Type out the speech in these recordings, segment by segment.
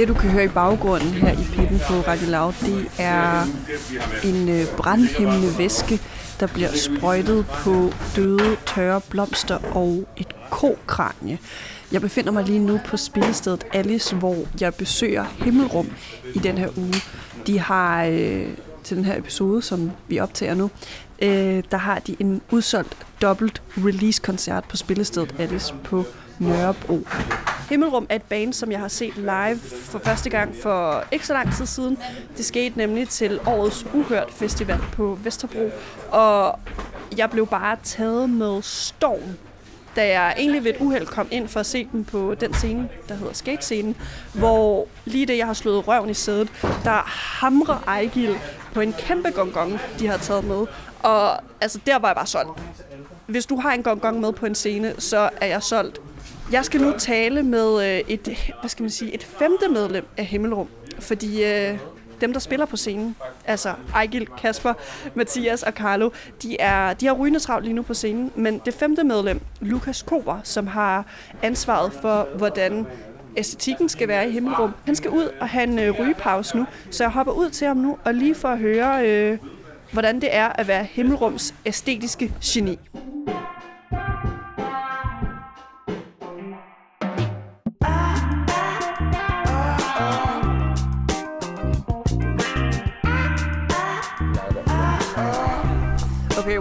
Det du kan høre i baggrunden her i pippen på Radio Loud, det er en øh, brandhæmmende væske, der bliver sprøjtet på døde, tørre blomster og et kokranie. Jeg befinder mig lige nu på spillestedet Alice, hvor jeg besøger Himmelrum i den her uge. De har øh, til den her episode, som vi optager nu, øh, der har de en udsolgt dobbelt release-koncert på spillestedet Alice på Nørrebro. Himmelrum er et band, som jeg har set live for første gang for ikke så lang tid siden. Det skete nemlig til årets Uhørt Festival på Vesterbro, og jeg blev bare taget med storm da jeg egentlig ved et uheld kom ind for at se dem på den scene, der hedder skate-scenen, hvor lige det, jeg har slået røven i sædet, der hamrer Ejgil på en kæmpe gongong, de har taget med. Og altså, der var jeg bare solgt. Hvis du har en gongong med på en scene, så er jeg solgt. Jeg skal nu tale med øh, et, hvad skal man sige, et femte medlem af Himmelrum, fordi øh, dem, der spiller på scenen, altså Ejgil, Kasper, Mathias og Carlo, de, er, de har rygende travlt lige nu på scenen, men det femte medlem, Lukas Kober, som har ansvaret for, hvordan æstetikken skal være i Himmelrum, han skal ud og have en øh, rygepause nu, så jeg hopper ud til ham nu, og lige for at høre, øh, hvordan det er at være Himmelrums æstetiske geni.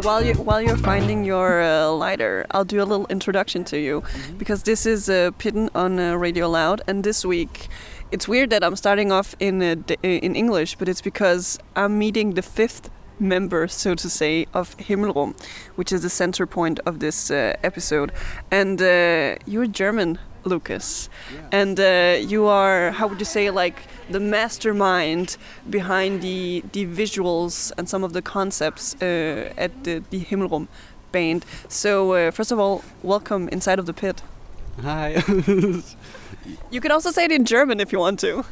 While you while you're finding your uh, lighter, I'll do a little introduction to you. Mm-hmm. because this is uh, Pitten on uh, Radio Loud, and this week it's weird that I'm starting off in uh, uh, in English, but it's because I'm meeting the fifth member, so to say, of Himmelrum, which is the center point of this uh, episode, and uh, you're German, Lucas, and uh, you are how would you say like the mastermind behind the the visuals and some of the concepts uh, at the, the Himmelrum band. So uh, first of all, welcome inside of the pit. Hi. you can also say it in German if you want to.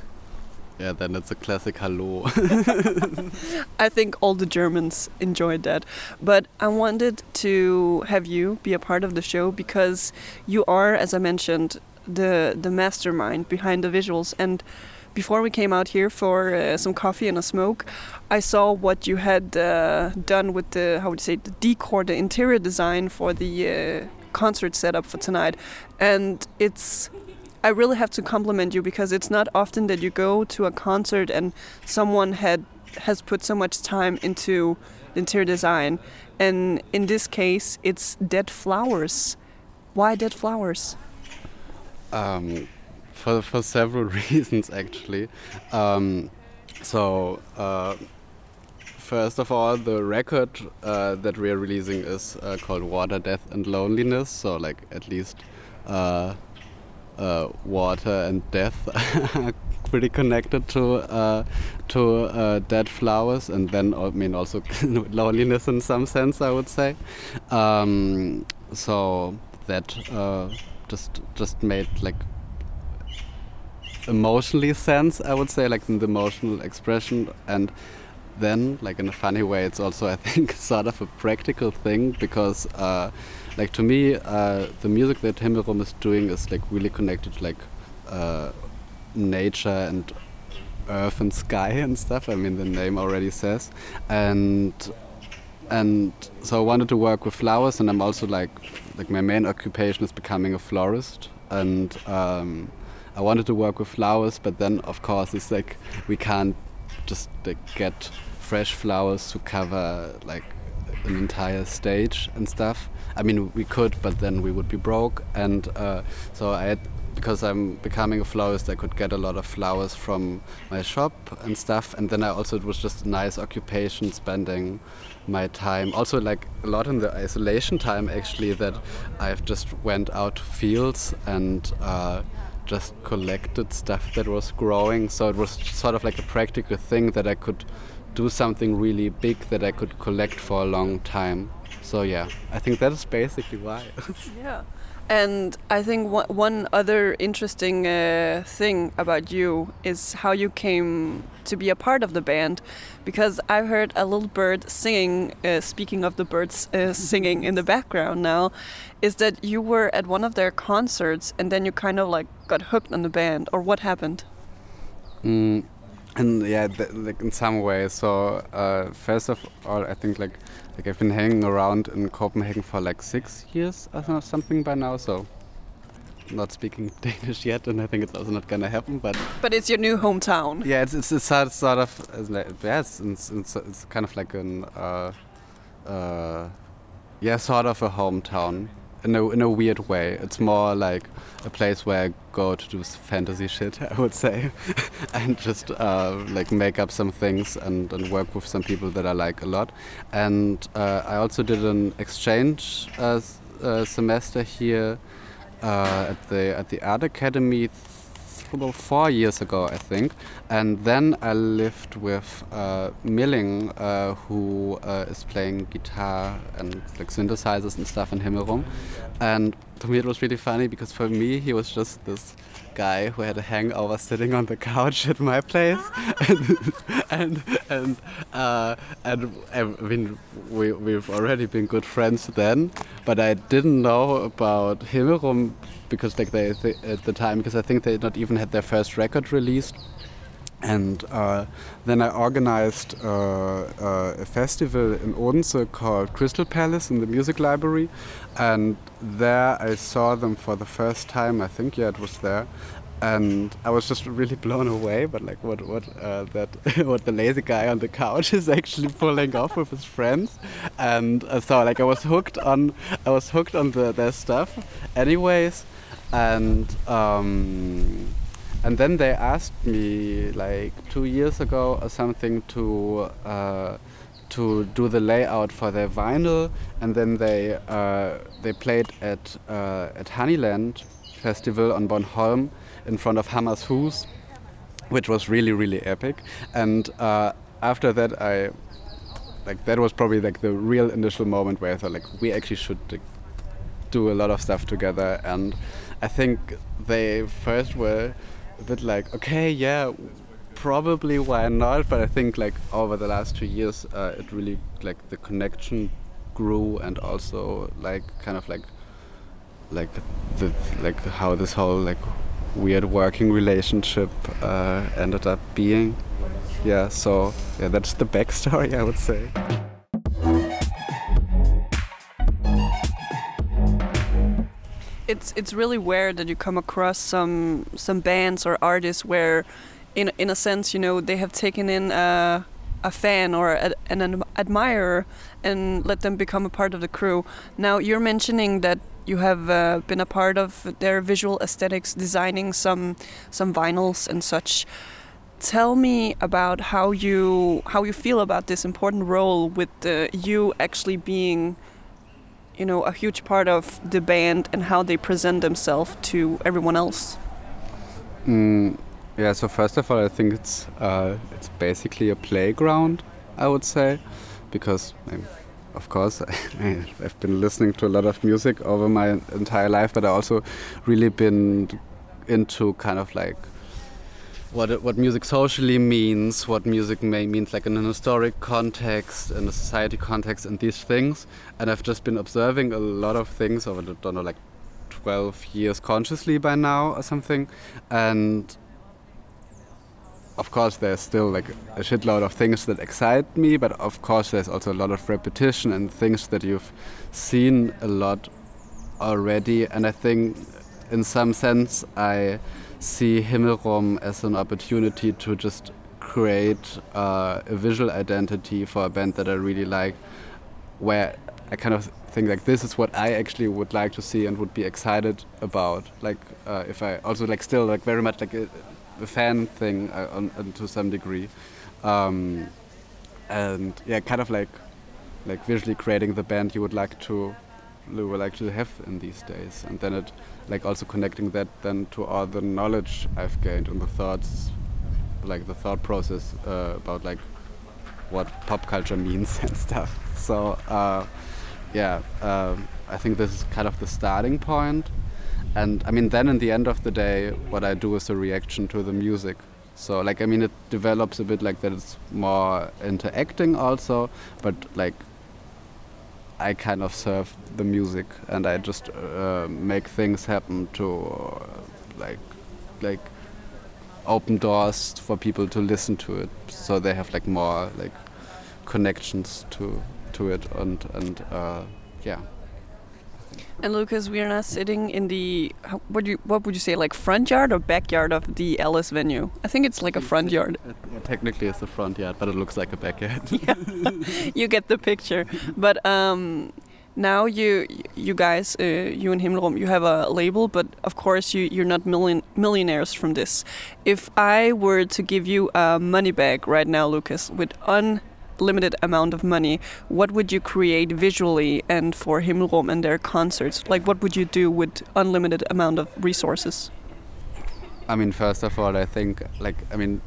Yeah, then it's a classic hello. I think all the Germans enjoyed that. But I wanted to have you be a part of the show because you are, as I mentioned, the the mastermind behind the visuals and before we came out here for uh, some coffee and a smoke, I saw what you had uh, done with the how would you say the decor, the interior design for the uh, concert setup for tonight, and it's. I really have to compliment you because it's not often that you go to a concert and someone had has put so much time into interior design, and in this case, it's dead flowers. Why dead flowers? Um, for for several reasons actually. Um, so. Uh, first of all, the record uh, that we are releasing is uh, called Water, Death, and Loneliness. So, like, at least uh, uh water and death are pretty connected to uh, to uh, dead flowers, and then I mean also loneliness in some sense, I would say. Um, so that just just made like emotionally sense, I would say, like in the emotional expression. And then, like in a funny way, it's also, I think, sort of a practical thing because, uh, like to me, uh, the music that Himmelrum is doing is like really connected to like uh, nature and earth and sky and stuff. I mean, the name already says, and and so I wanted to work with flowers, and I'm also like like my main occupation is becoming a florist, and um, I wanted to work with flowers, but then of course it's like we can't just like, get fresh flowers to cover like an entire stage and stuff. I mean, we could, but then we would be broke. And uh, so I had, because I'm becoming a florist, I could get a lot of flowers from my shop and stuff. And then I also, it was just a nice occupation spending my time. Also, like a lot in the isolation time, actually, that I've just went out to fields and uh, just collected stuff that was growing. So it was sort of like a practical thing that I could do something really big that I could collect for a long time. So yeah, I think that is basically why. yeah. And I think one other interesting uh, thing about you is how you came to be a part of the band, because I heard a little bird singing. Uh, speaking of the birds uh, singing in the background now, is that you were at one of their concerts and then you kind of like got hooked on the band, or what happened? Mm, and yeah, th- like in some ways. So uh, first of all, I think like like I've been hanging around in Copenhagen for like six years or something by now. So not speaking Danish yet, and I think it's also not gonna happen. But but it's your new hometown. Yeah, it's it's, it's sort, sort of it's like, yeah, it's, it's, it's, it's kind of like an uh, uh, yeah, sort of a hometown in a in a weird way. It's more like a place where I go to do fantasy shit, I would say, and just uh, like make up some things and, and work with some people that I like a lot. And uh, I also did an exchange uh, uh semester here uh, at the at the art academy about four years ago, I think. And then I lived with uh, Milling, uh, who uh, is playing guitar and like synthesizers and stuff in Himmelrum. And to me, it was really funny because for me, he was just this guy who had a hangover sitting on the couch at my place, and and and, uh, and I mean we we've already been good friends then, but I didn't know about Himmelrum because like they, they at the time because I think they not even had their first record released and uh, then I organized uh, uh, a festival in Odense called Crystal Palace in the music library. And there I saw them for the first time. I think, yeah, it was there. And I was just really blown away. But like, what what uh, that what the lazy guy on the couch is actually pulling off with his friends, and uh, so like I was hooked on I was hooked on the, their stuff, anyways, and. Um, and then they asked me like two years ago or something to uh, to do the layout for their vinyl, and then they uh, they played at uh, at Honeyland Festival on Bornholm in front of Hammershus, which was really really epic. And uh, after that, I like that was probably like the real initial moment where I thought like we actually should like, do a lot of stuff together. And I think they first were a bit like, okay, yeah, probably why not? But I think like over the last two years, uh, it really like the connection grew, and also like kind of like like the like how this whole like weird working relationship uh, ended up being. Yeah, so yeah, that's the backstory, I would say. It's it's really weird that you come across some some bands or artists where, in in a sense, you know, they have taken in a a fan or a, an admirer and let them become a part of the crew. Now you're mentioning that you have uh, been a part of their visual aesthetics, designing some some vinyls and such. Tell me about how you how you feel about this important role with uh, you actually being you know a huge part of the band and how they present themselves to everyone else? Mm, yeah. So first of all, I think it's uh, it's basically a playground. I would say, because of course I've been listening to a lot of music over my entire life, but I also really been into kind of like what what music socially means, what music may means like in an historic context, in a society context, and these things. And I've just been observing a lot of things over, I don't know, like 12 years consciously by now or something. And of course, there's still like a shitload of things that excite me, but of course, there's also a lot of repetition and things that you've seen a lot already. And I think, in some sense, I see Himmelrum as an opportunity to just create uh, a visual identity for a band that I really like, where I kind of think like this is what I actually would like to see and would be excited about. Like uh, if I also like still like very much like a, a fan thing uh, on, on, to some degree, um, and yeah, kind of like like visually creating the band you would like to would like to have in these days, and then it like also connecting that then to all the knowledge I've gained and the thoughts, like the thought process uh, about like what pop culture means and stuff. So uh, yeah, um, I think this is kind of the starting. And I mean, then in the end of the day, what I do is a reaction to the music. So like, I mean, it develops a bit like that. It's more interacting also, but like I kind of serve the music and I just uh, make things happen to uh, like like open doors for people to listen to it, so they have like more like connections to to it and and uh, yeah. And Lucas, we are now sitting in the what do you what would you say like front yard or backyard of the Ellis venue? I think it's like a front yard. It, technically, it's the front yard, but it looks like a backyard. you get the picture. But um, now you you guys, uh, you and Himmelrum, you have a label, but of course you you're not million millionaires from this. If I were to give you a money bag right now, Lucas, with unlimited amount of money, what would you create visually and for Himmelrum and their concerts? Like what would you do with unlimited amount of resources? I mean, first of all, I think like I mean,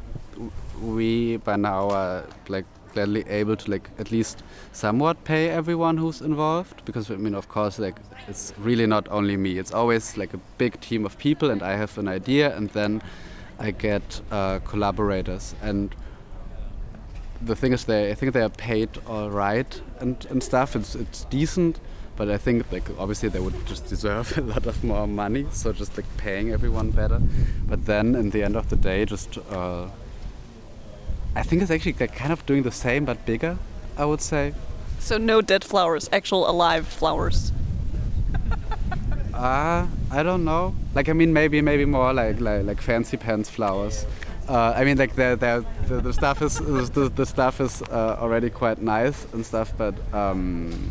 we by now are like gladly able to like at least somewhat pay everyone who's involved because I mean, of course, like it's really not only me. It's always like a big team of people, and I have an idea, and then I get uh, collaborators and. The thing is, they I think they are paid all right and, and stuff. It's it's decent, but I think like obviously they would just deserve a lot of more money. So just like paying everyone better. But then in the end of the day, just uh, I think it's actually like kind of doing the same but bigger. I would say. So no dead flowers, actual alive flowers. Uh, I don't know. Like I mean, maybe maybe more like like, like fancy pants flowers. Uh, I mean, like the the, the, the stuff is the, the stuff is uh, already quite nice and stuff, but um,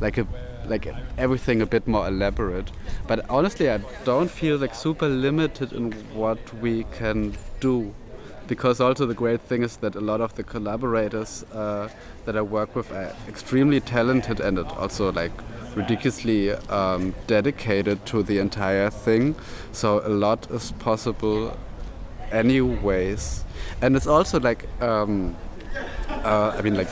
like a like everything a bit more elaborate. But honestly, I don't feel like super limited in what we can do, because also the great thing is that a lot of the collaborators uh, that I work with are extremely talented and also like ridiculously um, dedicated to the entire thing. So a lot is possible anyways. And it's also like um, uh, i mean like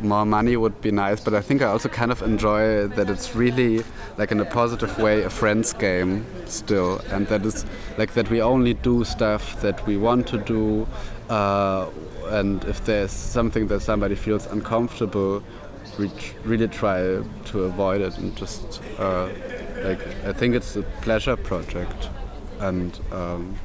more money would be nice but i think i also kind of enjoy that it's really like in a positive way a friends game still and that is like that we only do stuff that we want to do uh, and if there's something that somebody feels uncomfortable we really try to avoid it and just uh, like i think it's a pleasure project. And um,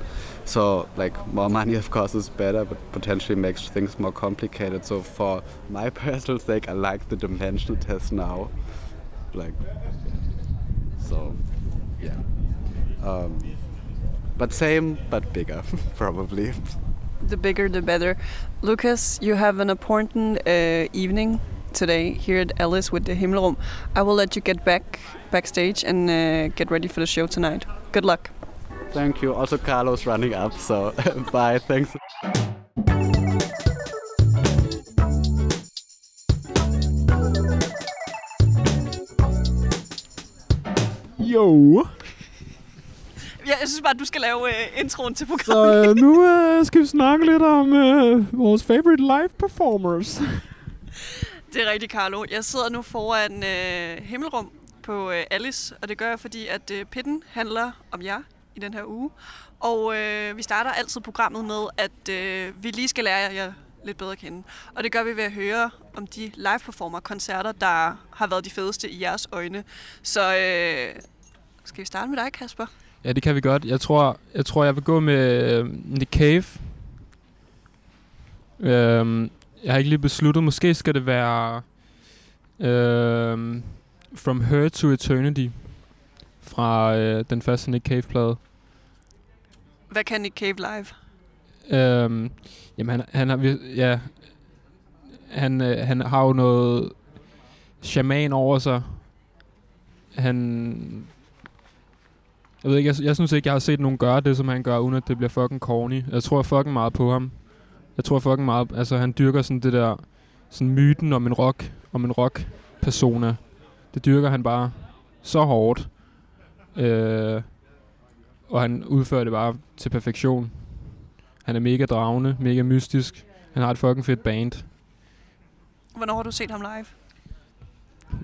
so like more money of course is better but potentially makes things more complicated so for my personal sake i like the dimensional test now like so yeah um, but same but bigger probably The bigger, the better. Lucas, you have an important uh, evening today here at Ellis with the Himmelrum. I will let you get back backstage and uh, get ready for the show tonight. Good luck. Thank you also carlos running up so bye thanks Jo, Ja, jeg synes bare, du skal lave uh, introen til så programmet. øh, nu øh, skal vi snakke lidt om øh, vores favorite live performers. Det er rigtigt, Carlo. Jeg sidder nu foran øh, Himmelrum på øh, Alice, og det gør jeg, fordi at øh, Pitten handler om jer i den her uge. Og øh, vi starter altid programmet med, at øh, vi lige skal lære jer lidt bedre at kende. Og det gør vi ved at høre om de live-performer-koncerter, der har været de fedeste i jeres øjne. Så øh, skal vi starte med dig, Kasper? Ja, det kan vi godt. Jeg tror, jeg, tror, jeg vil gå med Nick The Cave. Øhm, jeg har ikke lige besluttet. Måske skal det være øh, From Her to Eternity fra øh, den første Nick Cave-plade. Hvad kan Nick Cave live? Øhm, jamen, han, han har... Ja, han, øh, han har jo noget shaman over sig. Han... Jeg ved ikke, jeg, jeg synes ikke, jeg har set nogen gøre det, som han gør, uden at det bliver fucking corny. Jeg tror fucking meget på ham. Jeg tror fucking meget... Altså, han dyrker sådan det der... Sådan myten om en rock... Om en rock-persona. Det dyrker han bare så hårdt. Øh, og han udfører det bare til perfektion. Han er mega dragende, mega mystisk. Han har et fucking fedt band. Hvornår har du set ham live?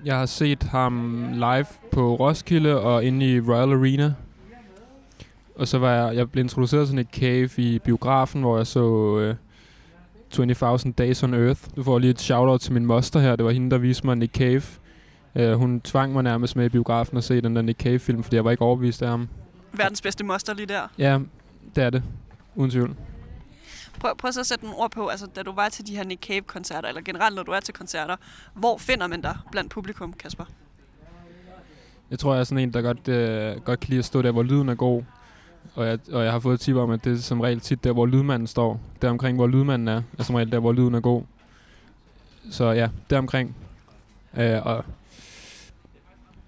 Jeg har set ham live på Roskilde og inde i Royal Arena. Og så var jeg, jeg blev introduceret sådan et cave i biografen, hvor jeg så uh, 20.000 Days on Earth. Du får lige et shout-out til min moster her. Det var hende, der viste mig Nick Cave. Uh, hun tvang mig nærmest med i biografen at se den der Nick Cave-film, fordi jeg var ikke overbevist af ham. Verdens bedste moster lige der. Ja, det er det. uden tvivl. Prøv, prøv så at sætte nogle ord på, altså da du var til de her Nick Cave-koncerter, eller generelt når du er til koncerter, hvor finder man dig blandt publikum, Kasper? Jeg tror, jeg er sådan en, der godt, øh, godt kan lide at stå der, hvor lyden er god. Og jeg, og jeg har fået et tip om, at det er som regel tit der, hvor lydmanden står. Der omkring, hvor lydmanden er, er som regel der, hvor lyden er god. Så ja, der omkring. Øh, og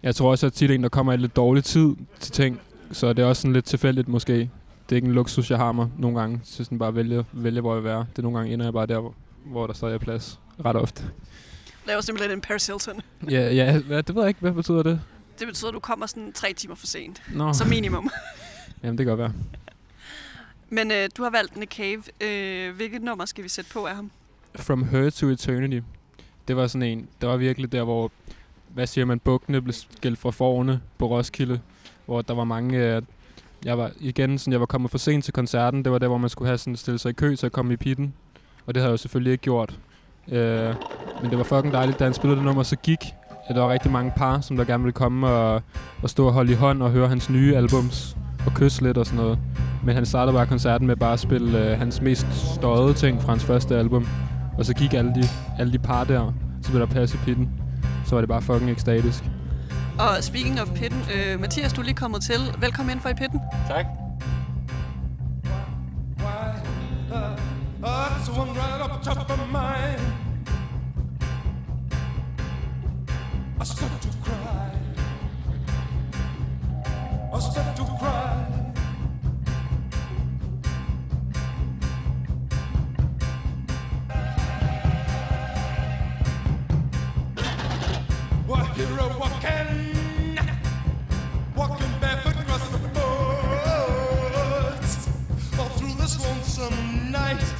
jeg tror også, at tit en, der kommer i lidt dårlig tid til ting. Så det er også sådan lidt tilfældigt måske. Det er ikke en luksus, jeg har mig nogle gange. Så sådan bare vælge, vælge, hvor jeg vil være. Det er nogle gange ender jeg bare der, hvor, der stadig er plads. Ret ofte. Laver simpelthen en Paris Hilton. Ja, ja det ved jeg ikke. Hvad betyder det? Det betyder, at du kommer sådan tre timer for sent. Nå, Som minimum. jamen det kan godt være. Men øh, du har valgt Nick Cave. Øh, hvilket nummer skal vi sætte på af ham? From Her to Eternity. Det var sådan en, der var virkelig der, hvor, hvad siger man, bukkene blev skilt fra forne på Roskilde, hvor der var mange, øh, jeg var igen sådan, jeg var kommet for sent til koncerten, det var der, hvor man skulle have sådan stillet sig i kø til at komme i pitten, og det havde jeg jo selvfølgelig ikke gjort. Øh, men det var fucking dejligt, da han spillede det nummer, så gik, at der var rigtig mange par, som der gerne ville komme og, og stå og holde i hånd og høre hans nye albums og kysse lidt og sådan noget. Men han startede bare koncerten med bare at spille øh, hans mest støjede ting fra hans første album. Og så gik alle de, alle de par der, så blev der plads i pitten. Så var det bare fucking ekstatisk. Og speaking of pitten, øh, Mathias, du er lige kommet til. Velkommen ind for i pitten. Tak. I start to cry. I start to cry. Night.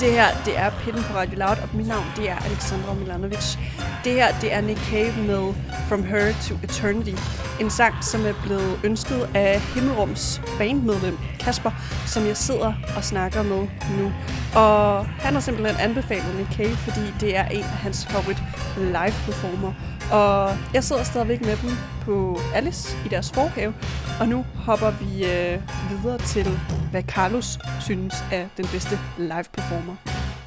Det her, det er Pitten på Radio Loud, og mit navn, det er Alexandra Milanovic. Det her, det er Nick Cave med From Her to Eternity. En sang, som er blevet ønsket af Himmelrums bandmedlem Kasper, som jeg sidder og snakker med nu. Og han har simpelthen anbefalet Nick Cave, fordi det er en af hans favorit live performer. Og jeg sidder stadigvæk med dem på Alice i deres forhave, og nu hopper vi øh, videre til, hvad Carlos synes er den bedste live performer.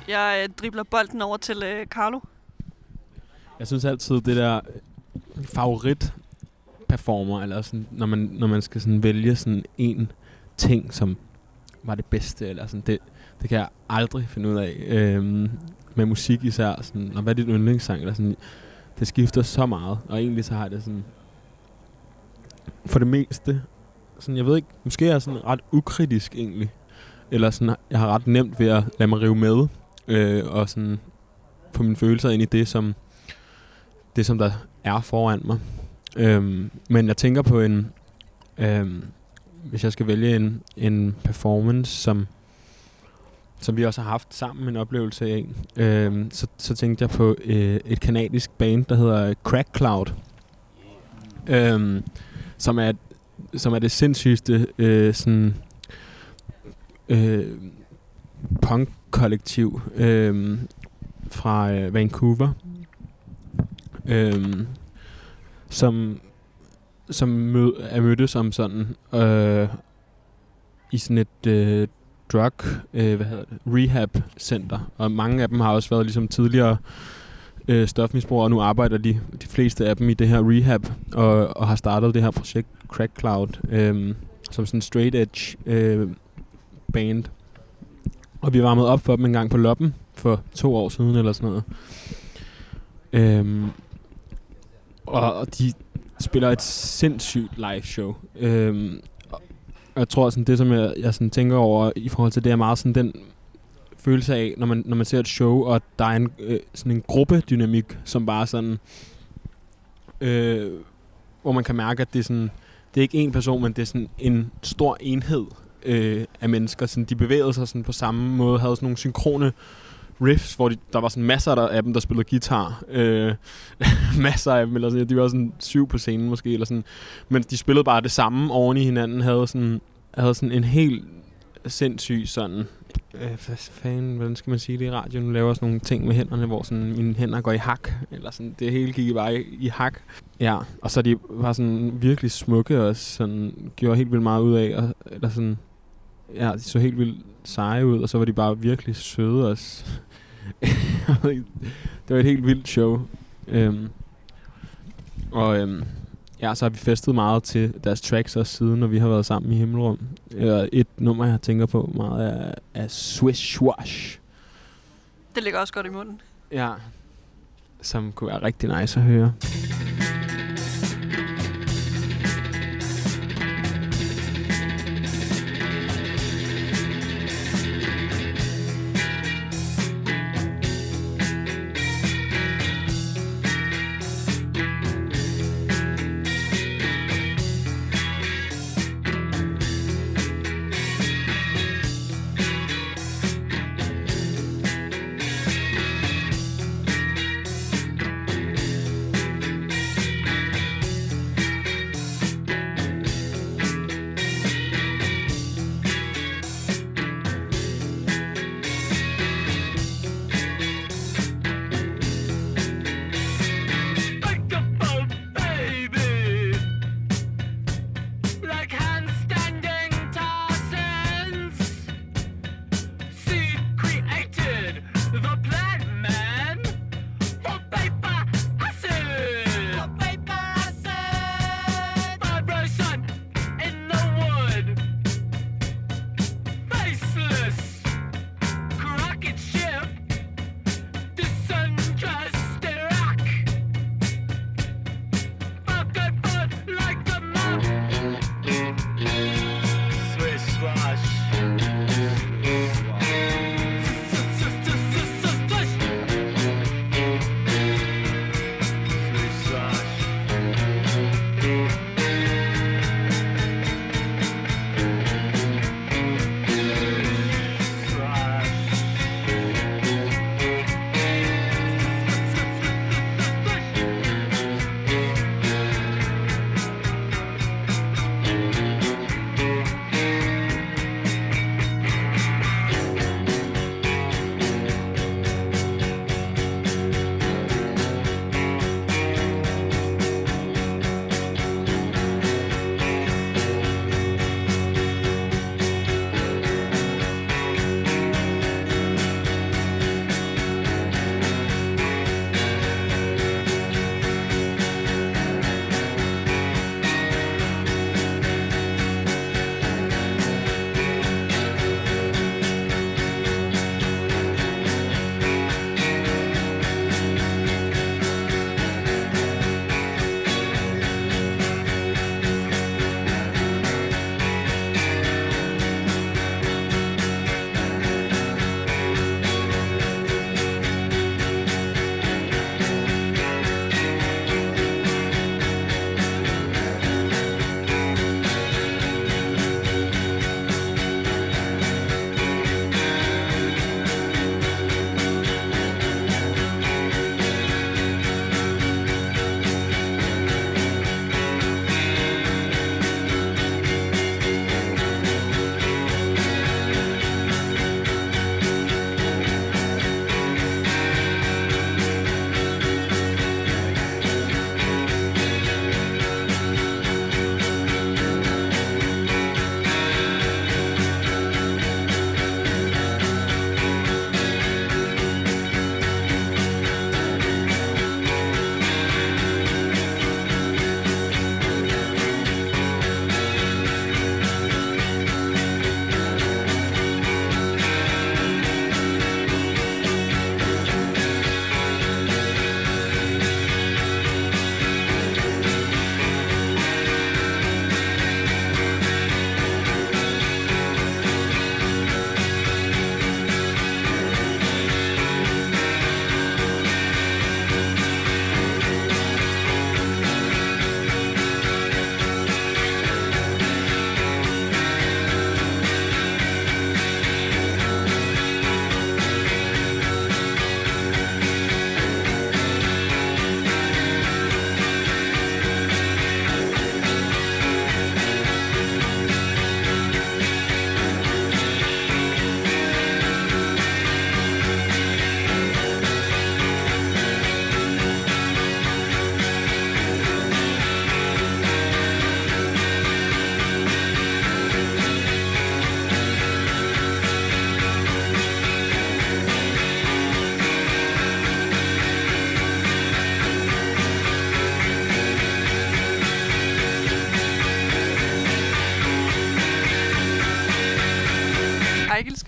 Jeg øh, dribler bolden over til øh, Carlo. Jeg synes altid, det der favorit performer, eller sådan, når man, når man skal sådan vælge sådan en ting, som var det bedste, eller sådan, det, det kan jeg aldrig finde ud af. Øhm, med musik især, sådan, og hvad er dit yndlingssang, eller sådan, det skifter så meget, og egentlig så har jeg det sådan, for det meste, sådan, jeg ved ikke, måske er jeg sådan ret ukritisk egentlig, eller sådan, jeg har ret nemt ved at lade mig rive med, øh, og sådan få mine følelser ind i det, som det, som der er foran mig. Øhm, men jeg tænker på en, øhm, hvis jeg skal vælge en, en performance, som, som vi også har haft sammen en oplevelse af, øh, så, så tænkte jeg på øh, et kanadisk band, der hedder Crack Cloud, øh, som, er, som er det sindssygeste øh, sådan, øh, punk-kollektiv øh, fra øh, Vancouver, øh, som, som mød, er mødtes som sådan øh, i sådan et øh, drug, øh, hvad hedder det, rehab center. Og mange af dem har også været ligesom tidligere øh, stofmisbrugere, og nu arbejder de, de fleste af dem i det her rehab, og, og har startet det her projekt Crack Cloud, øh, som sådan en straight edge øh, band. Og vi varmede op for dem en gang på Loppen for to år siden eller sådan noget. Øhm, og, de spiller et sindssygt live show. Øhm, jeg tror sådan det som jeg, jeg sådan tænker over i forhold til det er meget sådan den følelse af når man når man ser et show og der er en øh, sådan en gruppedynamik som bare sådan øh, hvor man kan mærke at det er sådan det er ikke én person men det er sådan en stor enhed øh, af mennesker. Sådan de bevægede sig sådan på samme måde havde sådan nogle synkrone riffs, hvor de, der var sådan masser der, af dem, der spillede guitar. Øh, masser af dem, eller sådan, de var sådan syv på scenen måske, eller sådan. Men de spillede bare det samme oven i hinanden, havde sådan, havde sådan en helt sindssyg sådan, øh, hvad fanden, hvordan skal man sige det i radioen? Nu laver jeg sådan nogle ting med hænderne, hvor sådan, mine hænder går i hak, eller sådan, det hele gik bare i, i hak. Ja, og så de var sådan virkelig smukke og sådan, gjorde helt vildt meget ud af, og, eller sådan, ja, de så helt vildt seje ud, og så var de bare virkelig søde også. det var et helt vildt show. Øhm, og øhm, ja, så har vi festet meget til deres tracks også siden, når vi har været sammen i Himmelrum. Øh, et nummer, jeg tænker på meget, er, er Swish Swash. Det ligger også godt i munden. Ja, som kunne være rigtig nice at høre.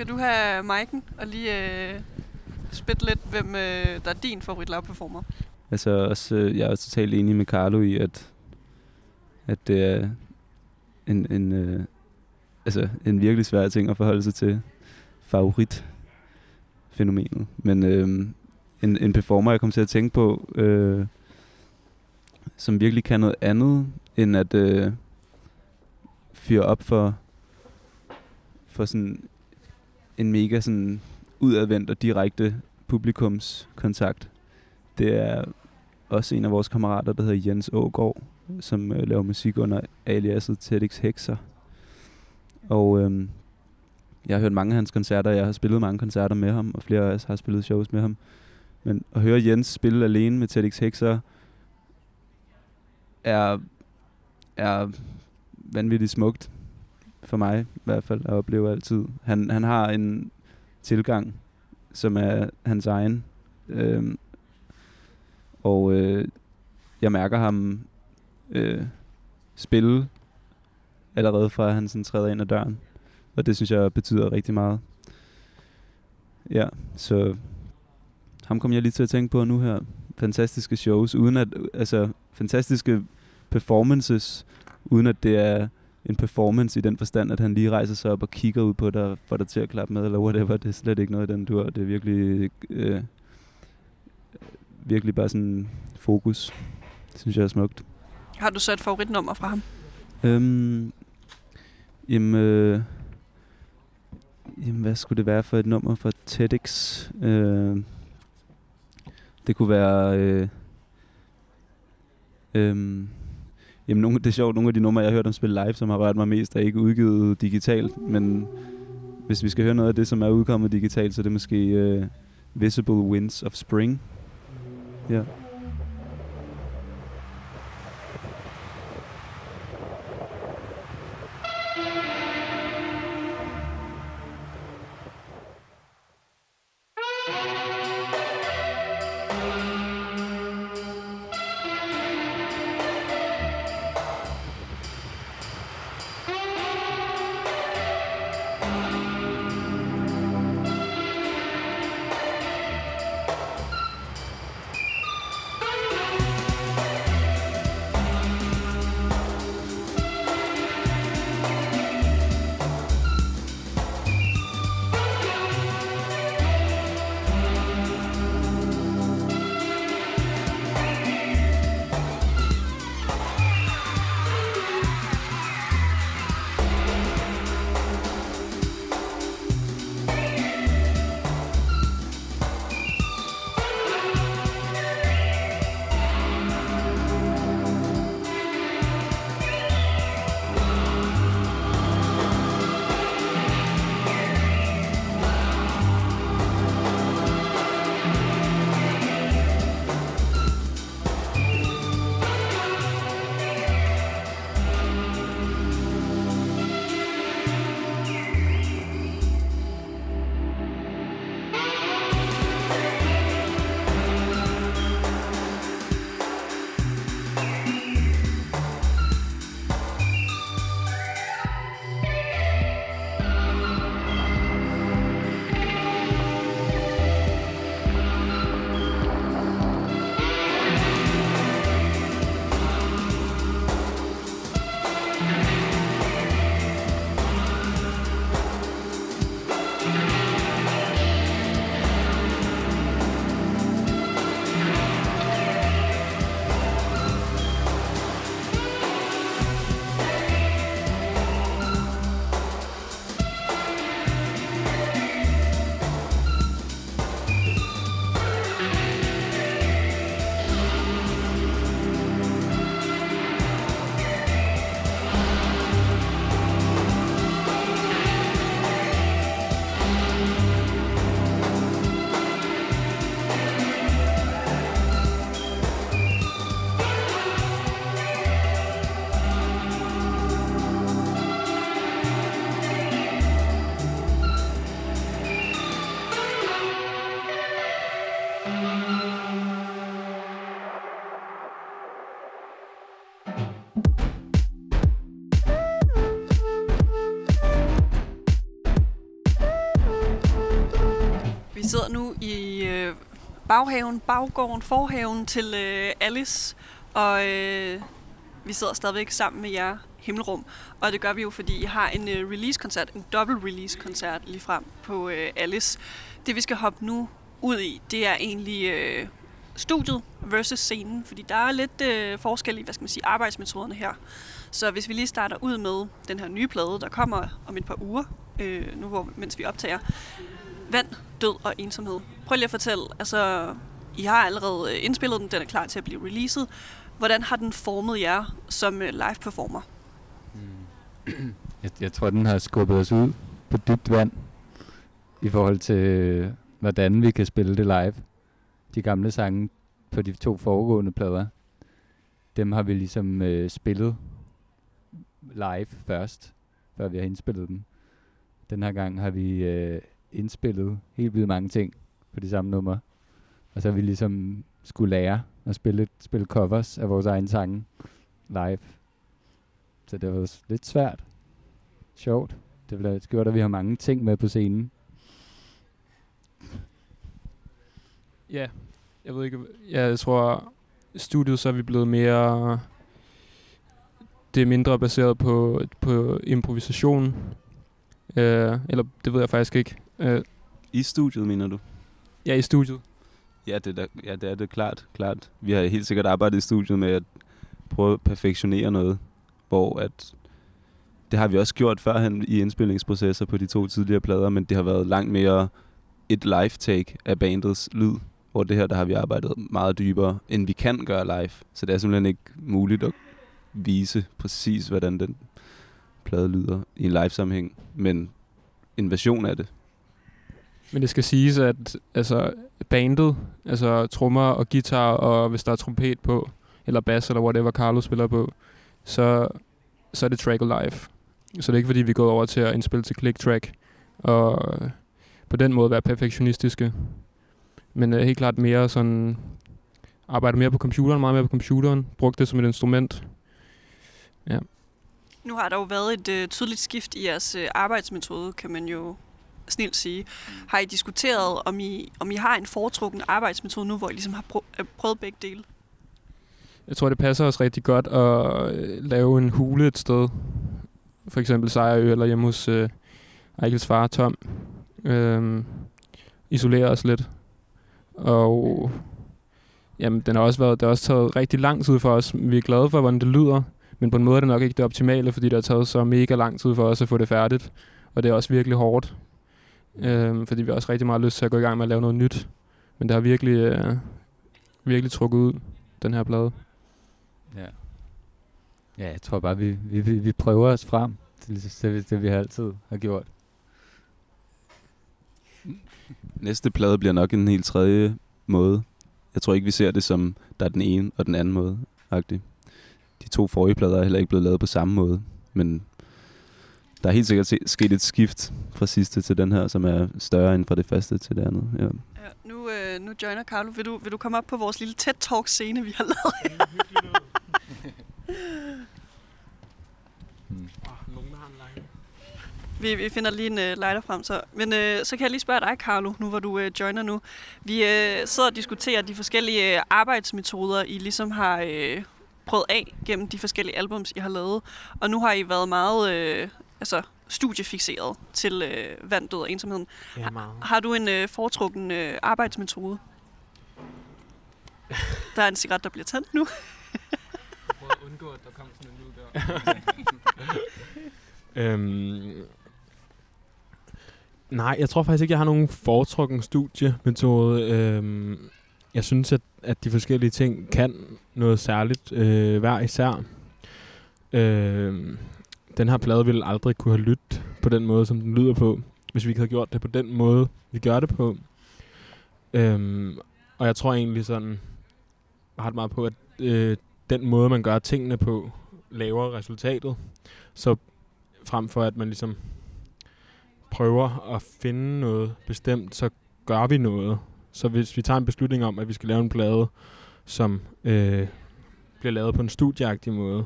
Skal du have mic'en og lige øh, spytte lidt, hvem øh, der er din favorit live performer? Altså, også, øh, jeg er også totalt enig med Carlo i, at, at det er en, en, øh, altså, en virkelig svær ting at forholde sig til favorit fænomenet. Men øh, en, en performer, jeg kom til at tænke på, øh, som virkelig kan noget andet, end at øh, fyre op for, for sådan en mega sådan udadvendt og direkte publikumskontakt. Det er også en af vores kammerater, der hedder Jens Ågaard, som øh, laver musik under aliaset TEDx Hexer. Og øh, jeg har hørt mange af hans koncerter, jeg har spillet mange koncerter med ham, og flere af os har spillet shows med ham. Men at høre Jens spille alene med TEDx Hexer er, er vanvittigt smukt for mig i hvert fald, at opleve altid. Han, han har en tilgang, som er hans egen. Øhm, og øh, jeg mærker ham øh, spille allerede fra han sådan træder ind ad døren. Og det synes jeg betyder rigtig meget. Ja, så ham kom jeg lige til at tænke på nu her. Fantastiske shows, uden at, altså fantastiske performances, uden at det er en performance i den forstand, at han lige rejser sig op og kigger ud på dig, får dig til at klappe med, eller whatever. Det er slet ikke noget i den dur. Det er virkelig, øh, virkelig bare sådan fokus. Det synes jeg er smukt. Har du så et favoritnummer fra ham? Øhm, jamen, øh, jamen, hvad skulle det være for et nummer fra TEDx? Øh, det kunne være... Øh, øh, jamen, nogle, det er sjovt, nogle af de numre, jeg har hørt dem spille live, som har rørt mig mest, er ikke udgivet digitalt, men hvis vi skal høre noget af det, som er udkommet digitalt, så er det måske uh, Visible Winds of Spring. Ja. Baghaven, baggården, forhaven til øh, Alice, og øh, vi sidder stadigvæk sammen med jer Himmelrum. Og det gør vi jo, fordi I har en øh, release-koncert, en dobbelt release-koncert lige frem på øh, Alice. Det vi skal hoppe nu ud i, det er egentlig øh, studiet versus scenen, fordi der er lidt øh, forskel i, hvad skal man sige, arbejdsmetoderne her. Så hvis vi lige starter ud med den her nye plade, der kommer om et par uger, øh, nu hvor, mens vi optager, Vand, død og ensomhed. Prøv lige at fortælle, altså, I har allerede øh, indspillet den, den er klar til at blive releaset. Hvordan har den formet jer som øh, live performer? Mm. Jeg, jeg tror, den har skubbet os ud på dybt vand i forhold til, hvordan vi kan spille det live. De gamle sange på de to foregående plader, dem har vi ligesom øh, spillet live først, før vi har indspillet dem. Den her gang har vi øh, indspillet helt vildt mange ting på de samme numre. Og så har vi ligesom skulle lære at spille, spille covers af vores egne sange live. Så det var lidt svært. Sjovt. Det bliver gjort, at vi har mange ting med på scenen. Ja, jeg ved ikke, ja, jeg tror, studiet så er vi blevet mere, det er mindre baseret på, på improvisation, øh, eller det ved jeg faktisk ikke. Øh, I studiet, mener du? Ja, i studiet. Ja, det, er ja, det er det klart, klart. Vi har helt sikkert arbejdet i studiet med at prøve at perfektionere noget, hvor at det har vi også gjort førhen i indspilningsprocesser på de to tidligere plader, men det har været langt mere et live take af bandets lyd, hvor det her, der har vi arbejdet meget dybere, end vi kan gøre live. Så det er simpelthen ikke muligt at vise præcis, hvordan den plade lyder i en live-sammenhæng, men en version af det. Men det skal siges, at altså, bandet, altså trommer og guitar, og hvis der er trompet på, eller bass, eller whatever Carlo spiller på, så, så er det track live. Så det er ikke fordi, vi er gået over til at indspille til click track, og øh, på den måde være perfektionistiske. Men uh, helt klart mere sådan, arbejde mere på computeren, meget mere på computeren, brugt det som et instrument. Ja. Nu har der jo været et øh, tydeligt skift i jeres øh, arbejdsmetode, kan man jo snilt sige. Har I diskuteret, om I, om I har en foretrukken arbejdsmetode nu, hvor I ligesom har øh, prøvet begge dele? Jeg tror, det passer os rigtig godt at øh, lave en hule et sted. For eksempel Sejrø eller hjemme hos øh, Eichels far, Tom. Øhm, isolere os lidt. Og jamen, den har også været, det har også taget rigtig lang tid for os. Vi er glade for, hvordan det lyder. Men på en måde er det nok ikke det optimale, fordi det har taget så mega lang tid for os at få det færdigt. Og det er også virkelig hårdt. Øhm, fordi vi har også rigtig meget lyst til at gå i gang med at lave noget nyt. Men det har virkelig, øh, virkelig trukket ud, den her plade. Ja. Ja, jeg tror bare, vi, vi, vi, vi prøver os frem til det, det, det, vi altid har gjort. Næste plade bliver nok en helt tredje måde. Jeg tror ikke, vi ser det som, der er den ene og den anden måde. -agtigt. De to forrige plader er heller ikke blevet lavet på samme måde. Men der er helt sikkert sket et skift fra sidste til den her, som er større end fra det første til det andet. Ja. Ja, nu, øh, nu joiner Carlo. Vil du, vil du komme op på vores lille TED-talk-scene, vi har lavet? Vi, vi finder lige en øh, lighter frem så. Men øh, så kan jeg lige spørge dig, Carlo, nu hvor du øh, joiner nu. Vi øh, sidder og diskuterer de forskellige øh, arbejdsmetoder, I ligesom har øh, prøvet af gennem de forskellige albums, I har lavet. Og nu har I været meget øh, altså, studiefixeret til øh, vand, død og ensomheden. Ja, meget. Har du en øh, foretrukken øh, arbejdsmetode? Der er en cigaret, der bliver tændt nu. prøve at undgå, at der kom sådan en lyd der. Øhm, nej, jeg tror faktisk ikke, jeg har nogen foretrukken studiemetode. Øhm, jeg synes, at, at de forskellige ting kan noget særligt øh, hver især. Øhm, den her plade ville aldrig kunne have lyttet på den måde, som den lyder på, hvis vi ikke havde gjort det på den måde, vi gør det på. Øhm, og jeg tror egentlig sådan ret meget på, at øh, den måde, man gør tingene på, laver resultatet. Så frem for at man ligesom prøver at finde noget bestemt, så gør vi noget. Så hvis vi tager en beslutning om, at vi skal lave en plade, som øh, bliver lavet på en studieagtig måde,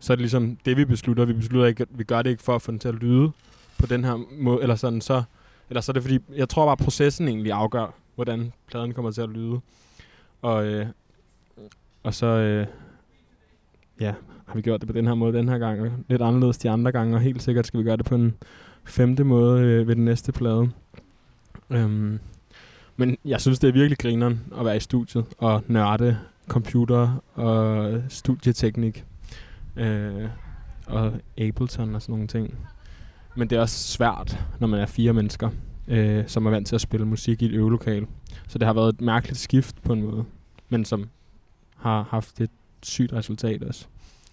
så er det ligesom det, vi beslutter. Vi beslutter ikke, at vi gør det ikke for at få den til at lyde på den her måde, eller sådan så, eller så er det fordi, jeg tror bare, processen egentlig afgør hvordan pladen kommer til at lyde. Og, øh, og så øh, ja, har vi gjort det på den her måde den her gang, og lidt anderledes de andre gange, og helt sikkert skal vi gøre det på en femte måde øh, ved den næste plade. Øhm, men jeg synes, det er virkelig grineren at være i studiet og nørde computer og studieteknik øh, og Ableton og sådan nogle ting. Men det er også svært, når man er fire mennesker, øh, som er vant til at spille musik i et øvelokale. Så det har været et mærkeligt skift på en måde, men som har haft et sygt resultat også.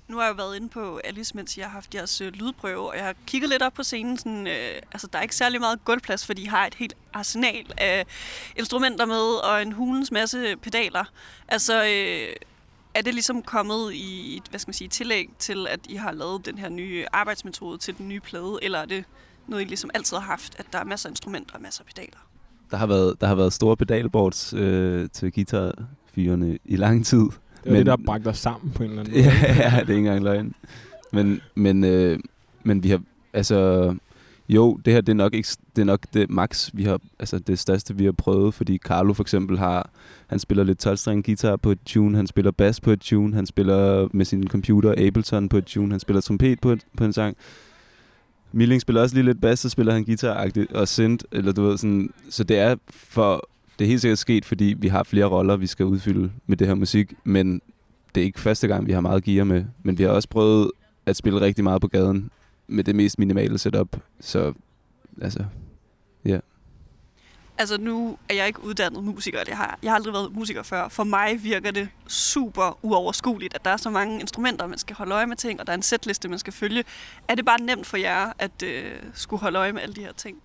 Nu har jeg jo været inde på Alice, mens jeg har haft jeres øh, lydprøve, og jeg har kigget lidt op på scenen. Sådan, øh, altså, der er ikke særlig meget gulvplads, fordi I har et helt arsenal af instrumenter med, og en hulens masse pedaler. Altså, øh, er det ligesom kommet i et hvad skal man sige, tillæg til, at I har lavet den her nye arbejdsmetode til den nye plade, eller er det noget, I ligesom altid har haft, at der er masser af instrumenter og masser af pedaler? Der har været, der har været store pedalboards øh, til guitarfyrene i lang tid. Det var Men- det, der bragte os sammen på en eller anden måde. ja, ja, det er ikke engang løgn. Men, men, øh, men vi har, altså, jo, det her det er nok, ikke, det er nok det max, vi har, altså det største, vi har prøvet, fordi Carlo for eksempel har, han spiller lidt 12 guitar på et tune, han spiller bass på et tune, han spiller med sin computer Ableton på et tune, han spiller trompet på, et, på en sang. Milling spiller også lige lidt bass, så spiller han guitar og synth, eller du ved sådan, så det er for, det er helt sikkert sket, fordi vi har flere roller, vi skal udfylde med det her musik, men det er ikke første gang, vi har meget gear med, men vi har også prøvet at spille rigtig meget på gaden med det mest minimale setup. Så altså, Altså nu er jeg ikke uddannet musiker, det har, jeg har aldrig været musiker før. For mig virker det super uoverskueligt, at der er så mange instrumenter, man skal holde øje med ting, og der er en setliste, man skal følge. Er det bare nemt for jer at øh, skulle holde øje med alle de her ting?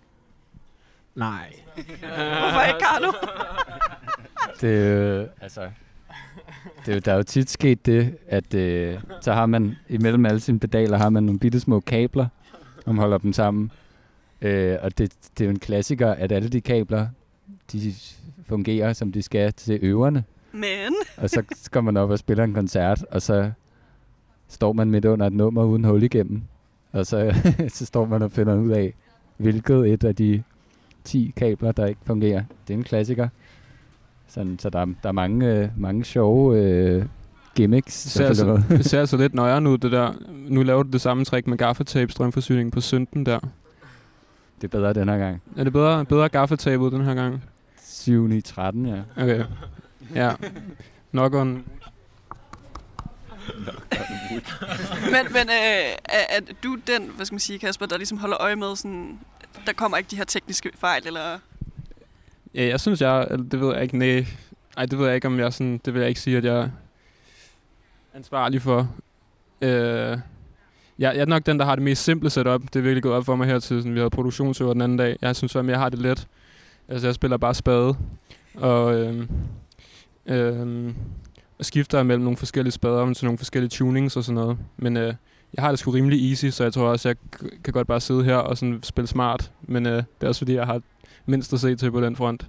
Nej. Hvorfor ikke, Carlo? Det, er jo, altså, det er jo, der er jo tit sket det, at øh, så har man imellem alle sine pedaler, har man nogle bitte små kabler, som holder dem sammen. Øh, og det, det er jo en klassiker, at alle de kabler, de fungerer, som de skal til øverne. Men Og så kommer man op og spiller en koncert, og så står man midt under et nummer uden hul igennem. Og så, så står man og finder ud af, hvilket et af de 10 kabler, der ikke fungerer. Det er en klassiker. Sådan, så der, er- der er mange, øh, mange sjove øh, gimmicks. Det ser, altså, det ser altså lidt nøjeren ud, det der. Nu laver du det samme trick med gaffatape strømforsyningen på synten der. det er bedre den her gang. Er det bedre, bedre gaffatape ud den her gang? 7, 9, 13, ja. Okay. Ja. Nok on. men, men øh, er, er du den, hvad skal man sige, Kasper, der ligesom holder øje med, sådan, der kommer ikke de her tekniske fejl, eller... Ja, jeg synes, jeg... eller Det ved jeg ikke. Nej. Ej, det ved jeg ikke, om jeg sådan... Det vil jeg ikke sige, at jeg er ansvarlig for. Øh, jeg, jeg er nok den, der har det mest simple setup. Det er virkelig gået op for mig her til, sådan, vi havde produktionsøver den anden dag. Jeg synes at jeg har det let. Altså, jeg spiller bare spade. Og, Øh, øh, og skifter mellem nogle forskellige spader til nogle forskellige tunings og sådan noget. Men øh, jeg har det sgu rimelig easy, så jeg tror også, jeg kan godt bare sidde her og sådan spille smart. Men øh, det er også fordi, jeg har mindst at se til på den front.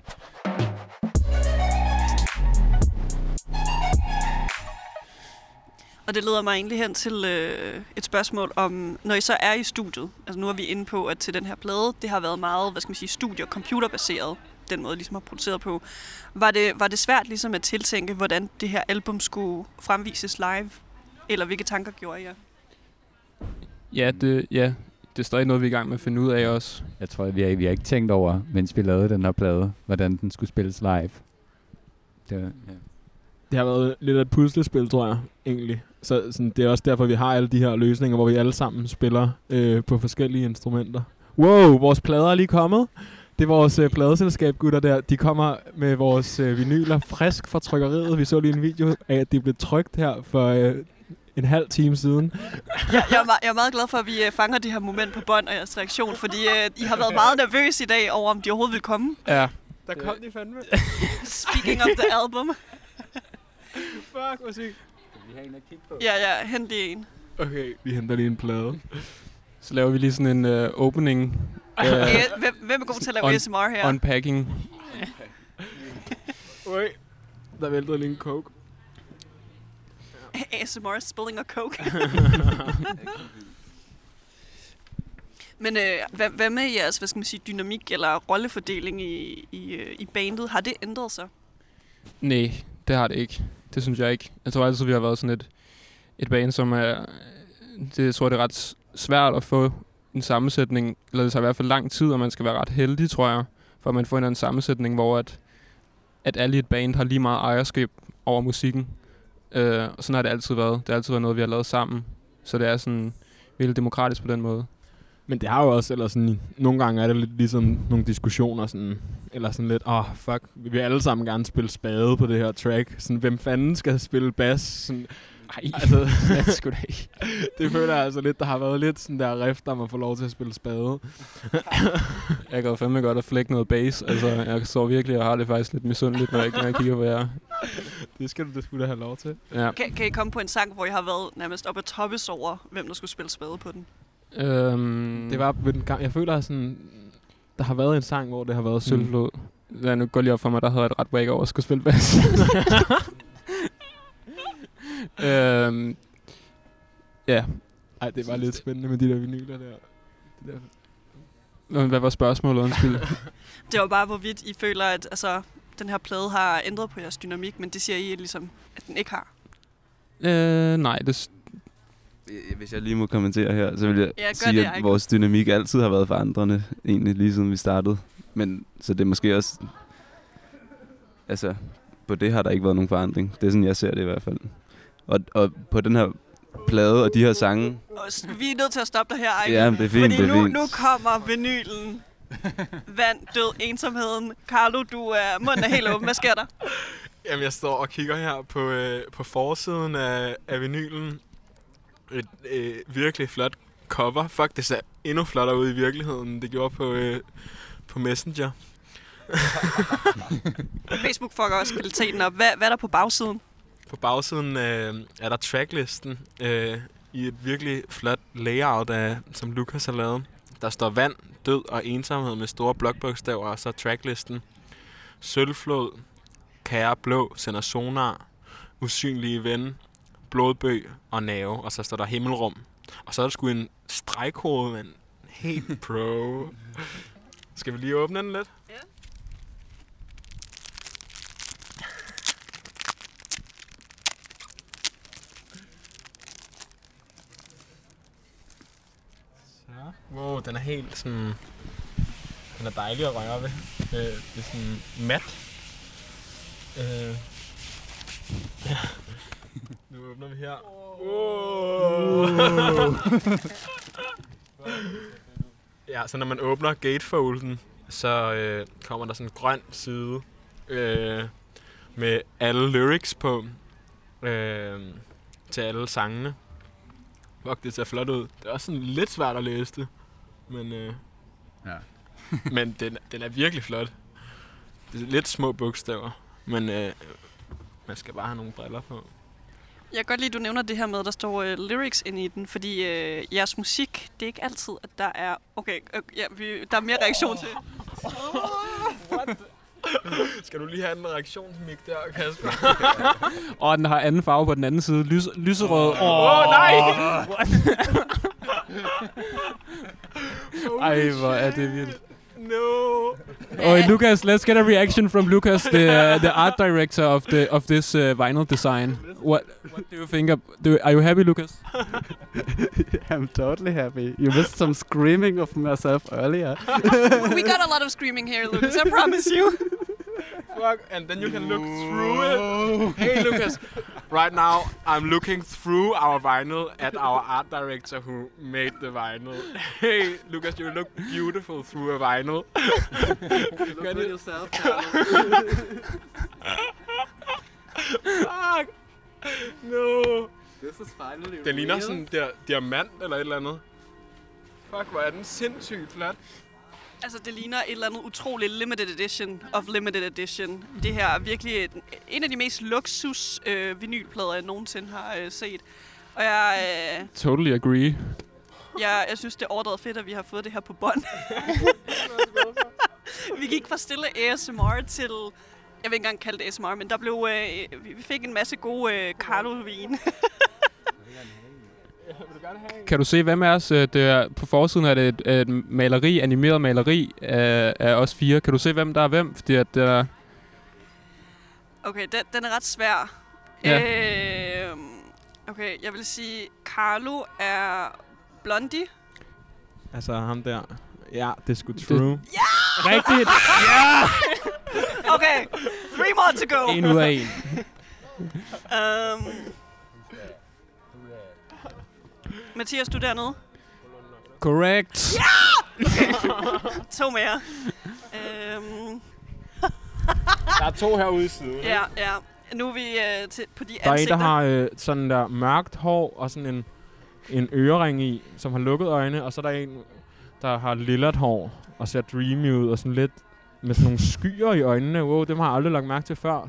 Og det leder mig egentlig hen til øh, et spørgsmål om, når I så er i studiet, altså nu er vi inde på, at til den her plade, det har været meget, hvad skal man sige, studie- og computerbaseret, den måde, I ligesom har produceret på. Var det, var det svært ligesom at tiltænke, hvordan det her album skulle fremvises live? Eller hvilke tanker gjorde I jer? Ja, det, ja, det er stadig noget, vi er i gang med at finde ud af også. Jeg tror, vi har, vi har ikke tænkt over, mens vi lavede den her plade, hvordan den skulle spilles live. Det, var- ja. Det har været lidt af et puslespil, tror jeg, egentlig. Så sådan, det er også derfor, vi har alle de her løsninger, hvor vi alle sammen spiller øh, på forskellige instrumenter. Wow, vores plader er lige kommet. Det er vores øh, pladeselskab, gutter der. De kommer med vores øh, vinyler frisk fra trykkeriet. Vi så lige en video af, at de blev trykt her for øh, en halv time siden. Jeg, jeg, er, meget, jeg er meget glad for, at vi øh, fanger det her moment på bånd og jeres reaktion, fordi øh, I har været meget nervøse i dag over, om de overhovedet vil komme. Ja. Der kom de fandme. Speaking of the album. Fuck, musik. Ja, ja, hent lige en. Okay, vi henter lige en plade. Så laver vi lige sådan en øh, opening. Øh, hvem, hvem er god til at lave ASMR her? unpacking. Ui, der væltede lige en coke. ASMR spilling og coke. Men øh, hvad, hvad med jeres, hvad skal man sige, dynamik eller rollefordeling i, i, øh, i bandet? Har det ændret sig? Nej, det har det ikke. Det synes jeg ikke. Jeg tror altid, vi har været sådan et, et band, som er... Det, jeg tror, det er ret svært at få en sammensætning, eller det tager i hvert fald lang tid, og man skal være ret heldig, tror jeg, for at man får en eller anden sammensætning, hvor at, at alle i et band har lige meget ejerskab over musikken. Øh, og sådan har det altid været. Det har altid været noget, vi har lavet sammen. Så det er sådan virkelig demokratisk på den måde. Men det har jo også, eller sådan, nogle gange er det lidt ligesom nogle diskussioner, sådan, eller sådan lidt, åh, oh, fuck, vi vil alle sammen gerne spille spade på det her track. Sådan, hvem fanden skal spille bass? Sådan, Nej, altså, det sgu da ikke. det føler jeg altså lidt, der har været lidt sådan der rift, om at få lov til at spille spade. Jeg kan jo fandme godt at flække noget bass. Altså, jeg står virkelig og har det faktisk lidt misundeligt, når jeg, når jeg kigger på jer. Det skal du da skulle have lov til. Ja. Kan, kan I komme på en sang, hvor I har været nærmest op at toppes over, hvem der skulle spille spade på den? Øhm, Det var ved den gang, jeg føler sådan, der har været en sang, hvor det har været Sølvflod. Ja, nu går lige op for mig, der havde jeg et ret wake over at skulle spille bass. øhm, ja, ej, det var lidt spændende med de der vinyler der. Det der. Men hvad var spørgsmålet? Undskyld. Det var bare, hvorvidt I føler, at altså, den her plade har ændret på jeres dynamik, men det siger I ligesom, at den ikke har. øh, nej, det, Øh, Hvis jeg lige må kommentere her, så vil jeg Ja, sige, det, at vores dynamik altid har været forandrende, egentlig lige siden vi startede. Men så det er måske også... Altså, på det har der ikke været nogen forandring. Det er sådan, jeg ser det i hvert fald. Og, og på den her plade og de her sange... Vi er nødt til at stoppe dig her, Ejke. Ja, det er fint, Fordi det er nu, fint. nu kommer vinylen. Vand, død, ensomheden. Carlo, du er, munden er helt åben. Hvad sker der? Jamen, jeg står og kigger her på, øh, på forsiden af, af vinylen. Et øh, virkelig flot cover. Fuck, det ser endnu flottere ud i virkeligheden, end det gjorde på, øh, på Messenger. Facebook fucker også kvaliteten op. Hvad, hvad er der på bagsiden? På bagsiden øh, er der tracklisten øh, i et virkelig flot layout, af, som Lukas har lavet. Der står vand, død og ensomhed med store blokbogstaver, og så tracklisten. Sølvflod, kære blå, sender sonar, usynlige ven, blodbøg og nave, og så står der himmelrum. Og så er der sgu en stregkode, men helt pro. Skal vi lige åbne den lidt? Ja. Så. Wow, den er helt sådan... Den er dejlig at røre ved. Øh, det er sådan mat. Øh. Ja. Nu åbner vi her. Wow. ja, så når man åbner gatefolden, så øh, kommer der sådan en grøn side øh, med alle lyrics på øh, til alle sangene. Fuck, det ser flot ud. Det er også sådan lidt svært at læse det. Men, øh, Ja. men den, den er virkelig flot. Det er lidt små bogstaver, men øh, man skal bare have nogle briller på. Jeg kan godt lide, at du nævner det her med, at der står uh, lyrics ind i den, fordi uh, jeres musik, det er ikke altid, at der er... Okay, øh, ja, vi, der er mere reaktion til. Skal du lige have en reaktionsmik der, Kasper? og den har anden farve på den anden side. Lys, lyserød. Åh, Åh, oh, nej! Ej, hvor er det vildt. No! Oh, Lucas, let's get a reaction from Lucas, the uh, the art director of the of this uh, vinyl design. What what do you think? Of, do, are you happy, Lucas? I'm totally happy. You missed some screaming of myself earlier. We got a lot of screaming here, Lucas, I promise you. Fuck, and then you can look through it. Hey, Lucas. Right now, I'm looking through our vinyl at our art director who made the vinyl. Hey, Lucas, you look beautiful through a vinyl. Look at yourself. Fuck! No! This is finally Den ligner sådan der diamant eller et eller andet. Fuck, hvor er den sindssygt flot. Altså, det ligner et eller andet utroligt limited edition of limited edition. Det her er virkelig en, en af de mest luksus øh, vinylplader, jeg nogensinde har øh, set. Og jeg, øh, Totally agree. jeg, jeg synes, det er overdrevet fedt, at vi har fået det her på bånd. vi gik fra stille ASMR til... Jeg vil ikke engang kalde det ASMR, men der blev, øh, vi fik en masse gode øh, Carlo-vin. Kan du se, hvem er os? øh, Det er, på forsiden er det et, et maleri, animeret maleri af, af os fire. Kan du se, hvem der er hvem? Fordi at, det er, Okay, den, den er ret svær. Ja. Øh, okay, jeg vil sige, Carlo er Blondie. Altså ham der. Ja, det er sgu Det- true. rigtigt! Okay, three more to go. En ud af en. Um, Mathias, du er dernede. Correct. To mere. Um, Der er to herude i siden. ja, ja. Nu er vi uh, til, på de Der er en, ansigter. der har øh, sådan der mørkt hår og sådan en, en ørering i, som har lukket øjne. Og så er der en, der har lillet hår og ser dreamy ud og sådan lidt med sådan nogle skyer i øjnene. Wow, dem har jeg aldrig lagt mærke til før.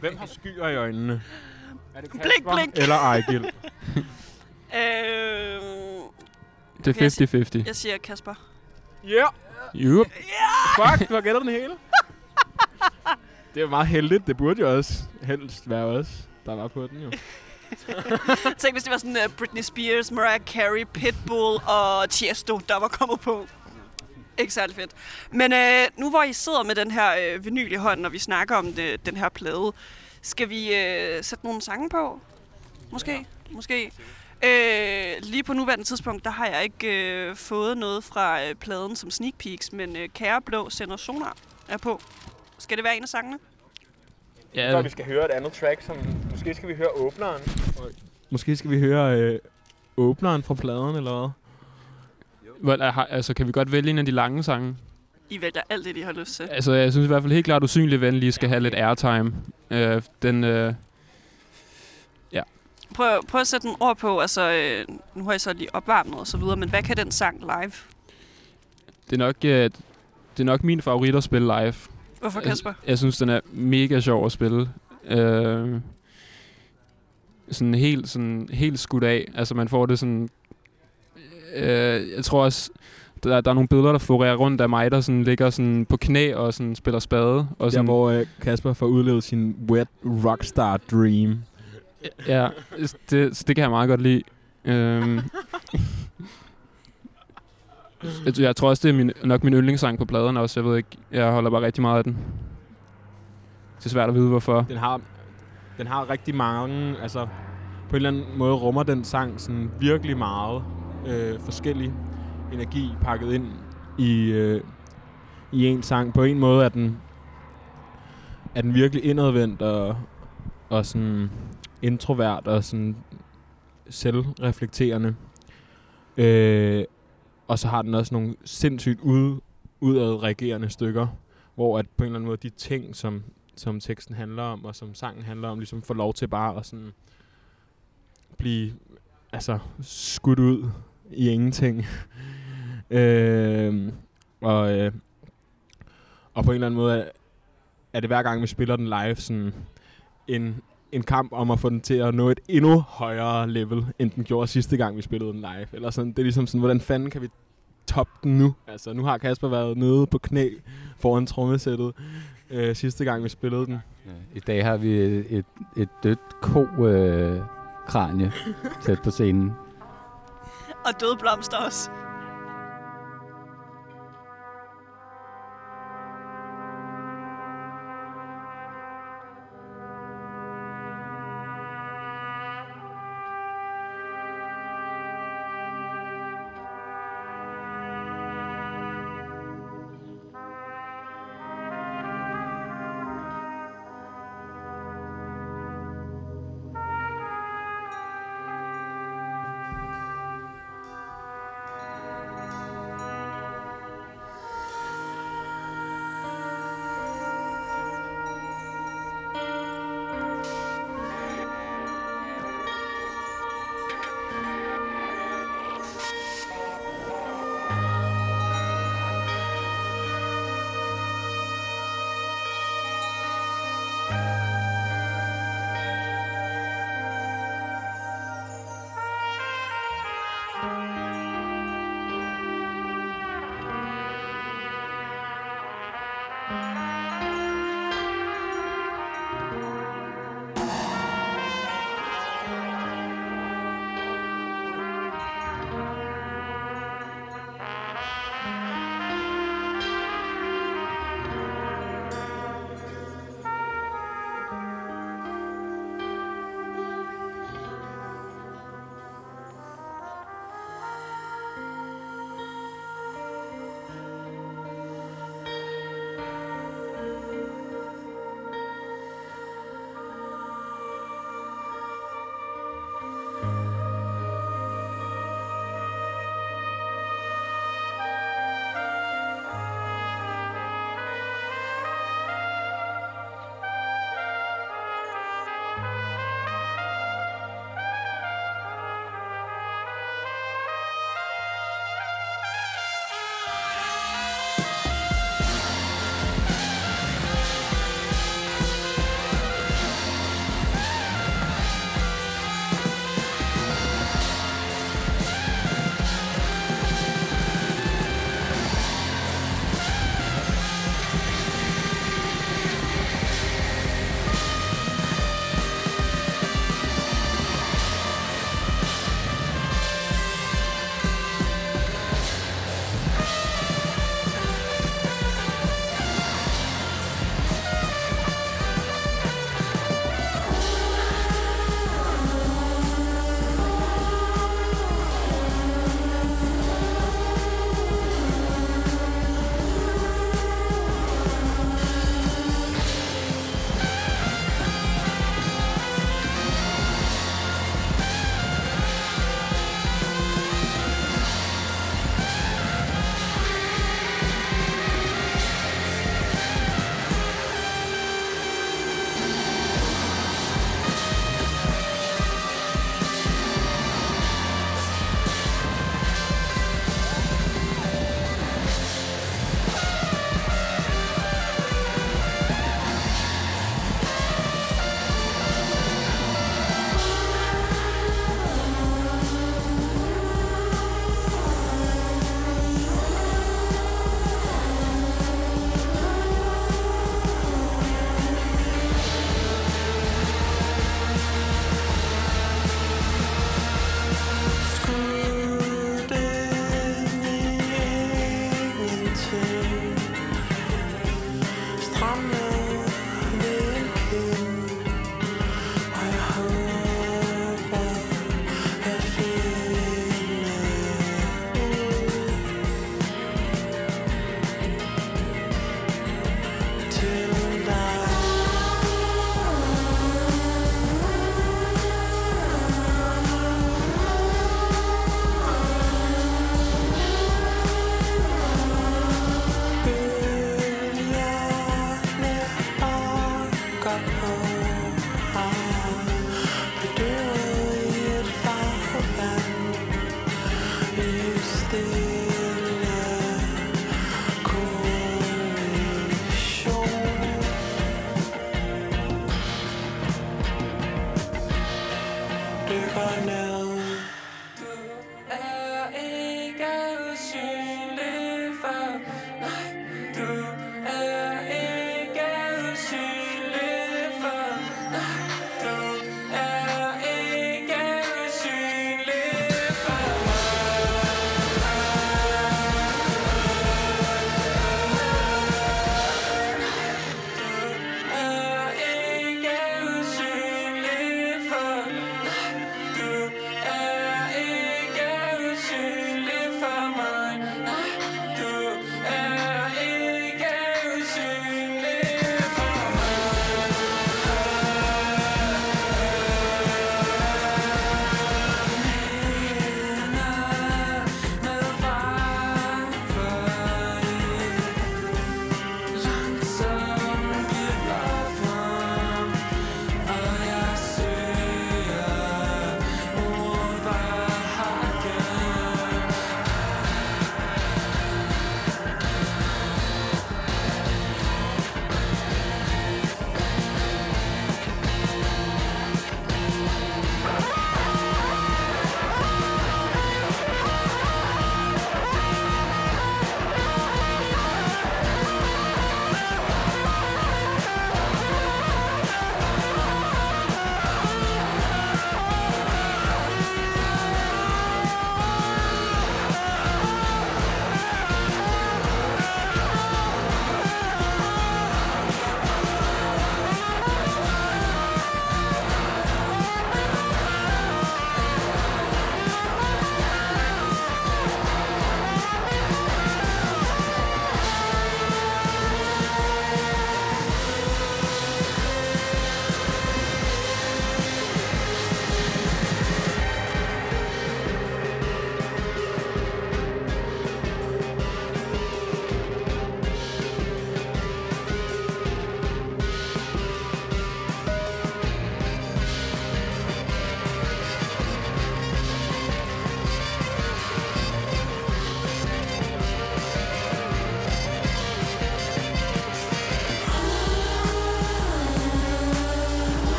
Hvem har skyer i øjnene? Er det Blink, Kasper blink. Eller Ejgil? Øhm, Det er 50-50. jeg siger Kasper. Ja! Yup. Fuck, du har gættet den hele. Det er meget heldigt. Det burde jo også helst være os, der var på den jo. Tænk, hvis det var sådan uh, Britney Spears, Mariah Carey, Pitbull og Tiesto, der var kommet på. Ikke særlig fedt. Men øh, nu hvor I sidder med den her øh, vinyl i hånden, og vi snakker om det, den her plade, skal vi øh, sætte nogle sange på? Måske? Ja. Måske. Øh, lige på nuværende tidspunkt, der har jeg ikke øh, fået noget fra øh, pladen som sneak peeks, men øh, Kære Blå sender sonar er på. Skal det være en af sangene? Ja, vi skal høre et andet track, som måske skal vi høre åbneren. Måske skal vi høre øh, åbneren fra pladen, eller hvad? Well, altså, kan vi godt vælge en af de lange sange? I vælger alt det, I har lyst til. Altså, jeg synes i hvert fald helt klart, at Usynlig Ven lige skal have lidt airtime. Øh, den, øh, Prøv, prøv at sætte en ord på, altså, øh, nu har jeg så lige opvarmet og så videre, men hvad kan den sang live? det, er nok, øh, det er nok min favorit at spille live. Hvorfor, Jeg, Kasper? jeg synes, den er mega sjov at spille. Øh, sådan helt, sådan helt skudt af. Altså, man får det sådan... Øh, jeg tror også, der, der er nogle billeder, der florerer rundt af mig, der sådan ligger sådan på knæ og sådan spiller spade. Og Der sådan, hvor øh, Kasper får udlevet sin wet rockstar dream. Ja, det, så det kan jeg meget godt lide. Øhm, jeg, jeg tror også, det er min, nok min yndlingssang på pladerne også. Jeg ved ikke, jeg holder bare rigtig meget af den. Det er svært at vide, hvorfor. Den har, den har rigtig mange, altså på en eller anden måde rummer den sang sådan virkelig meget øh, forskellig energi pakket ind i, øh, i en sang. På en måde er den, er den virkelig indadvendt og, og sådan introvert og sådan selvreflekterende. Øh, og så har den også nogle sindssygt ud, udadreagerende stykker, hvor at på en eller anden måde de ting, som, som teksten handler om, og som sangen handler om, ligesom får lov til bare at sådan blive altså, skudt ud i ingenting. øh, og, øh, og på en eller anden måde er, er det hver gang, vi spiller den live, sådan en, en kamp om at få den til at nå et endnu højere level, end den gjorde sidste gang, vi spillede den live. Eller sådan, det er ligesom sådan, hvordan fanden kan vi toppe den nu? Altså, nu har Kasper været nede på knæ foran trommesættet øh, sidste gang, vi spillede den. I dag har vi et, et, et dødt ko-kranje øh, tæt på scenen. Og døde blomster også.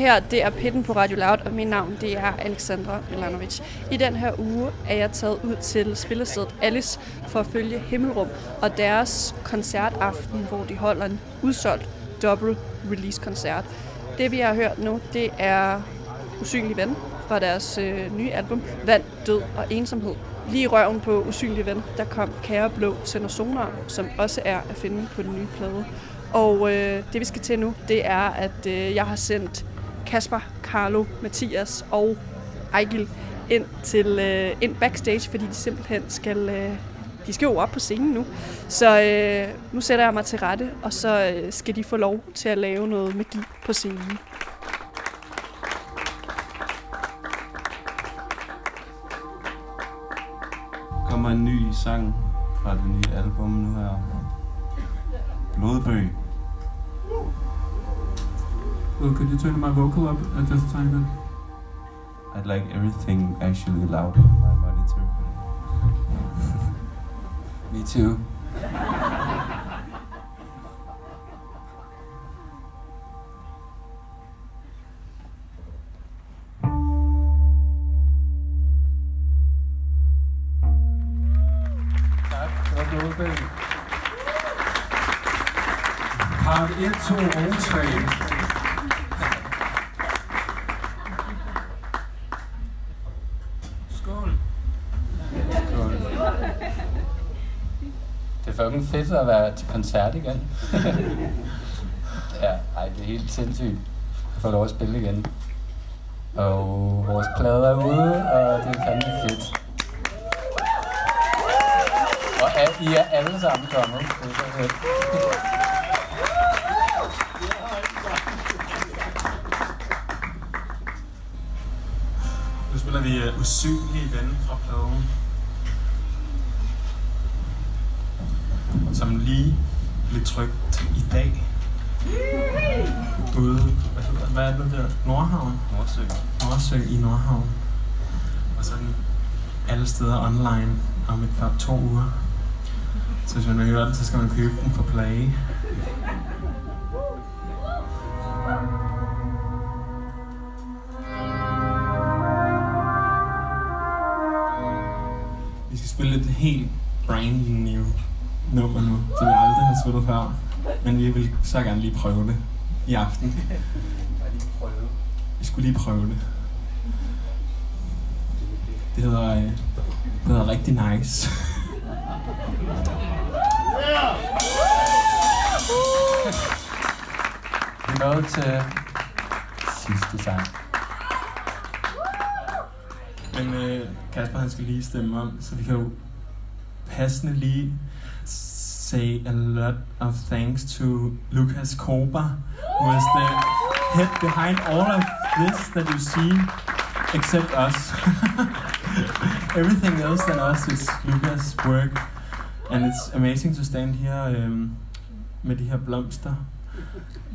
Det her, det er Pitten på Radio Loud, og mit navn, det er Alexandra Milanovic. I den her uge er jeg taget ud til spillestedet Alice for at følge Himmelrum og deres koncertaften, hvor de holder en udsolgt double release koncert. Det vi har hørt nu, det er Usynlig Ven fra deres øh, nye album Vand, Død og Ensomhed. Lige i røven på Usynlig Ven, der kom Kære Blå Sender Sonar, som også er at finde på den nye plade. Og øh, det vi skal til nu, det er, at øh, jeg har sendt Kasper, Carlo, Mathias og Ejgil ind, til, øh, ind backstage, fordi de simpelthen skal, øh, de skal jo op på scenen nu. Så øh, nu sætter jeg mig til rette, og så øh, skal de få lov til at lave noget magi på scenen. kommer en ny sang fra det nye album nu her. Blodbøg. Well, could you turn my vocal up uh, just a tiny bit? I'd like everything actually loud on my monitor. Me too. fucking fedt at være til koncert igen. ja, ej, det er helt sindssygt at få lov at spille igen. Og vores plade er ude, og det er fandme fedt. Og al- I er alle sammen kommet. Det er så fedt. Nu spiller vi uh, Usynlige Ven fra pladen. Som lige blev trykt i dag. Ude, hvad, hedder, hvad er det nu der? Nordhavn? Nordsø. Nordhavn. Og så den alle steder online om et par to uger. Så hvis man vil høre den, så skal man købe den på Play. Vi skal spille et helt brand new nummer nu, som vi aldrig har spillet før. Men vi vil så gerne lige prøve det i aften. Vi skulle lige prøve det. Det hedder, øh, det hedder rigtig nice. Vi er nået til sidste sang. Men øh, Kasper han skal lige stemme om, så vi kan jo passende lige say a lot of thanks to Lucas Koba, who is the head behind all of this that you see, except us. Everything else than us is Lucas' work, and it's amazing to stand here um, med de her blomster.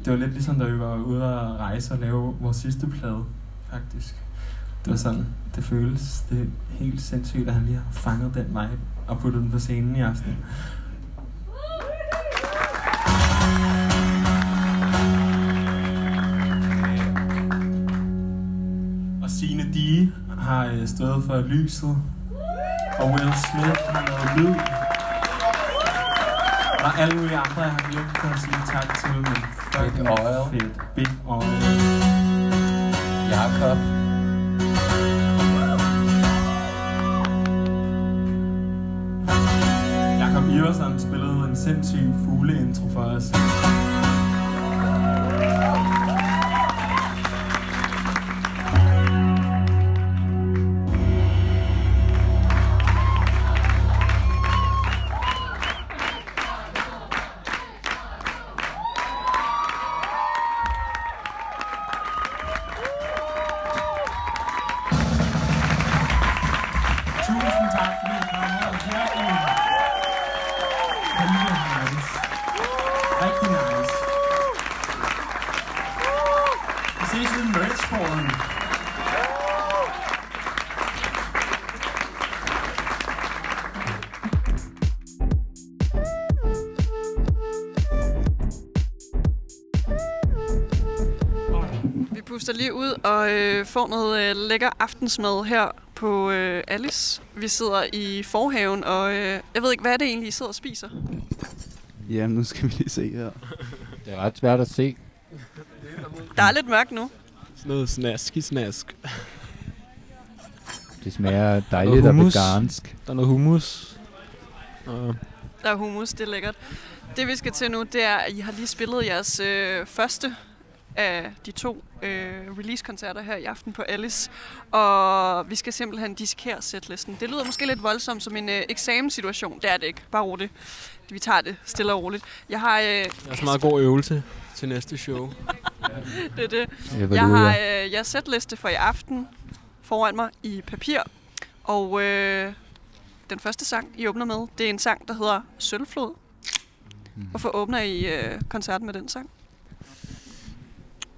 Det var lidt ligesom, da vi var ude at rejse og lave vores sidste plade, faktisk. Det var sådan, det føles. Det er helt sindssygt, at han lige har fanget den vibe og puttet den på scenen i aften. Die har øh, stået for lyset. Og Will Smith har lavet lyd. Og alle mulige andre, jeg har glemt at sige tak til, men fucking Big Oil. fedt. Big Oil. Jakob. Jakob Iversen spillede en sindssyg fugleintro for os. Sissel Mølsgaard. Vi puster lige ud og øh, får noget øh, lækker aftensmad her på øh, Alice. Vi sidder i forhaven, og øh, jeg ved ikke, hvad er det egentlig, I sidder og spiser? Jamen, nu skal vi lige se her. Det er ret svært at se, der er lidt mørkt nu. Sådan noget snask i snask. Det smager dejligt og vegansk. Der er noget hummus. Og Der er hummus, det er lækkert. Det vi skal til nu, det er, at I har lige spillet jeres øh, første af de to øh, release-koncerter her i aften på Alice. Og vi skal simpelthen dissekere setlisten. Det lyder måske lidt voldsomt som en øh, eksamenssituation. Det er det ikke. Bare roligt. Vi tager det stille og roligt. Jeg har... Øh, Det er så meget god øvelse til næste show. det er det. Jeg har øh, jeres setliste for i aften foran mig i papir. Og øh, den første sang, I åbner med, det er en sang, der hedder Sølvflod. Hvorfor åbner I øh, koncerten med den sang?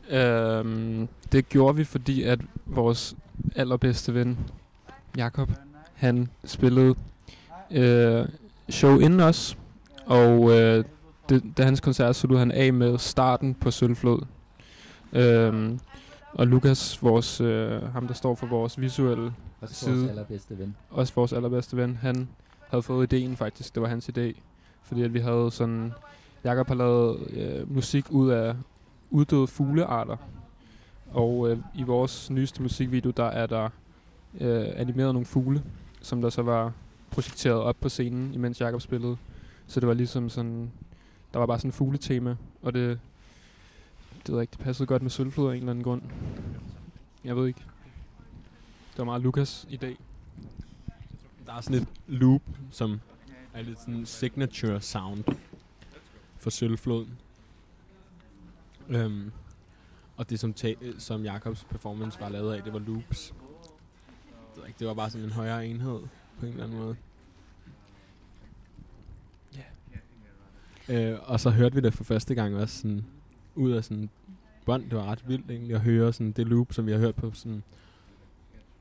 Øhm, det gjorde vi, fordi at vores allerbedste ven, Jakob, han spillede øh, show inden os, og øh, det, da hans koncert sluttede han af med starten på Sølvflod. Øhm, og Lukas, vores, øh, ham der står for vores visuelle Også side, vores allerbedste ven. også vores allerbedste ven, han havde fået ideen faktisk. Det var hans idé. Fordi at vi havde sådan... Jakob har lavet øh, musik ud af uddøde fuglearter. Og øh, i vores nyeste musikvideo, der er der øh, animeret nogle fugle, som der så var projekteret op på scenen, imens Jakob spillede. Så det var ligesom sådan... Der var bare sådan en fugletema, og det... Det ved jeg ikke, det passede godt med sølvflod af en eller anden grund. Jeg ved ikke. Det var meget Lukas idé. Der er sådan et loop, som er lidt sådan signature sound for sølvfloden. Øhm, og det, som, ta- som Jakobs performance var lavet af, det var loops. Det var, ikke, det var bare sådan en højere enhed på en eller anden måde. Øh, og så hørte vi det for første gang også sådan, ud af sådan bånd. Det var ret vildt egentlig at høre sådan det loop, som vi har hørt på sådan,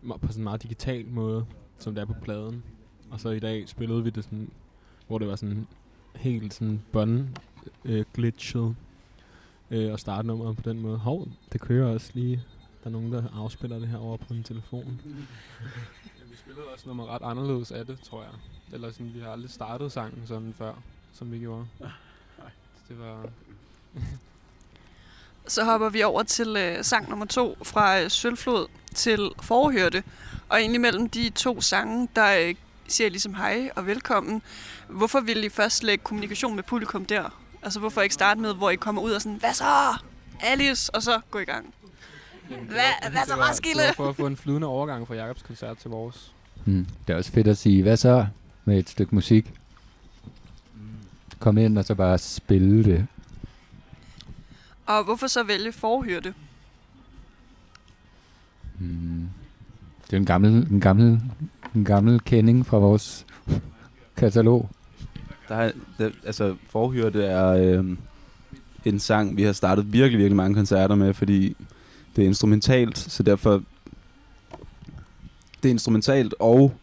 på sådan en meget digital måde, som det er på pladen. Og så i dag spillede vi det sådan, hvor det var sådan helt sådan bånd øh, glitchet øh, og starte nummeret på den måde. Hov, det kører også lige. Der er nogen, der afspiller det her over på en telefon. Ja, vi spillede også nummer ret anderledes af det, tror jeg. Eller sådan, vi har aldrig startet sangen sådan før, som vi gjorde. Det var... Så hopper vi over til øh, sang nummer to fra øh, Sølvflod til Forhørte. Og egentlig mellem de to sange, der øh, siger ligesom hej og velkommen. Hvorfor ville I først lægge kommunikation med publikum der? Altså hvorfor ikke starte med, hvor I kommer ud og sådan, hvad så? Alice, og så gå i gang. Hvad, hvad så, Roskilde? det var for at få en flydende overgang fra Jakobs koncert til vores. Mm. Det er også fedt at sige, hvad så med et stykke musik? Kom ind og så bare spille det. Og hvorfor så vælge Forhørte? Mm. Det er en gammel, en gammel, en gammel kending fra vores katalog. Der er, der, altså, Forhyrte er øh, en sang, vi har startet virkelig, virkelig mange koncerter med, fordi det er instrumentalt, så derfor... Det er instrumentalt, og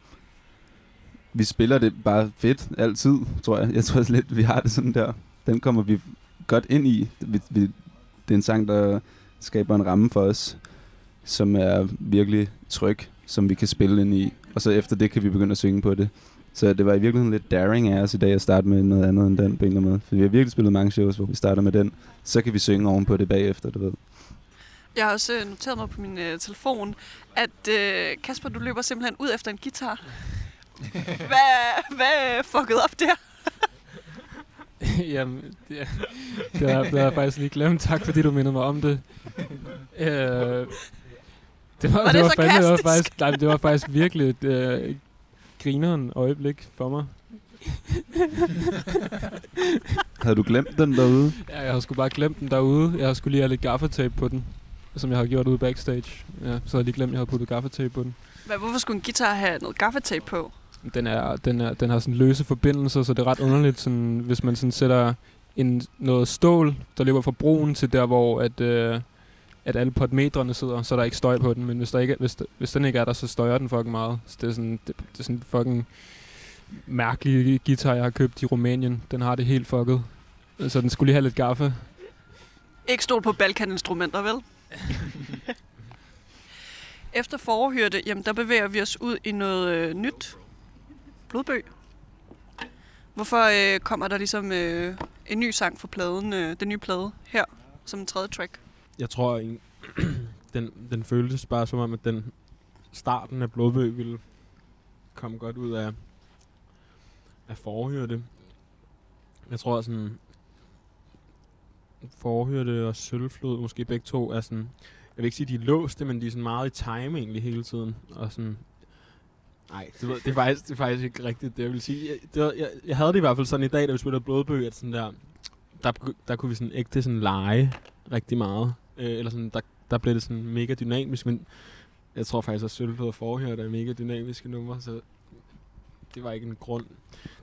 vi spiller det bare fedt altid, tror jeg. Jeg tror lidt, vi har det sådan der. Den kommer vi godt ind i. Vi, vi, det er en sang, der skaber en ramme for os, som er virkelig tryg, som vi kan spille ind i. Og så efter det kan vi begynde at synge på det. Så det var i virkeligheden lidt daring af os i dag at starte med noget andet end den på en eller anden måde. For vi har virkelig spillet mange shows, hvor vi starter med den. Så kan vi synge ovenpå det bagefter, du ved. Jeg har også øh, noteret mig på min øh, telefon, at øh, Kasper, du løber simpelthen ud efter en guitar. hvad, hvad er fucket op der? Jamen, det, er- det, har, det har jeg faktisk lige glemt. Tak fordi du mindede mig om det. Øh, det var, Var det det, var fandme, det var faktisk, nej, det var faktisk virkelig et øh, grineren øjeblik for mig. Havde du glemt den derude? Ja, jeg har sgu bare glemt den derude. Jeg har skulle lige have lidt gaffatape på den, som jeg har gjort ude backstage. Ja, så havde jeg lige glemt, at jeg havde puttet gaffatape på den. Hvad, hvorfor skulle en guitar have noget gaffatape på? Den, er, den, er, den har sådan løse forbindelser, så det er ret underligt, sådan, hvis man sådan sætter en, noget stål, der løber fra broen til der, hvor at, øh, at alle potmetrene sidder, så er der ikke støj på den. Men hvis, der ikke, er- hvis, der, hvis den ikke er der, så støjer den fucking meget. Så det er sådan, det, det er sådan en fucking mærkelig guitar, jeg har købt i Rumænien. Den har det helt fucket. Så den skulle lige have lidt gaffe. Ikke stol på Balkan-instrumenter, vel? Efter forhørte, jamen der bevæger vi os ud i noget øh, nyt. Blodbø. Hvorfor øh, kommer der ligesom øh, en ny sang for pladen, øh, den nye plade her, som en tredje track? Jeg tror, en, den, den føltes bare som om, at den starten af Blodbø ville komme godt ud af, af forhørte. Jeg tror sådan, forhørte og sølvflod, måske begge to, er sådan, jeg vil ikke sige, de er låste, men de er sådan meget i time egentlig hele tiden. Og sådan, nej, det, ved- det, er faktisk, det er faktisk ikke rigtigt, det jeg vil sige. Jeg, det var, jeg, jeg havde det i hvert fald sådan i dag, da vi spillede Blodbøg, at sådan der, der, der kunne vi sådan ægte sådan lege rigtig meget. Øh, eller sådan, der, der blev det sådan mega dynamisk, men jeg tror faktisk, at Sølvflod og Forhør er mega dynamiske numre, så det var ikke en grund.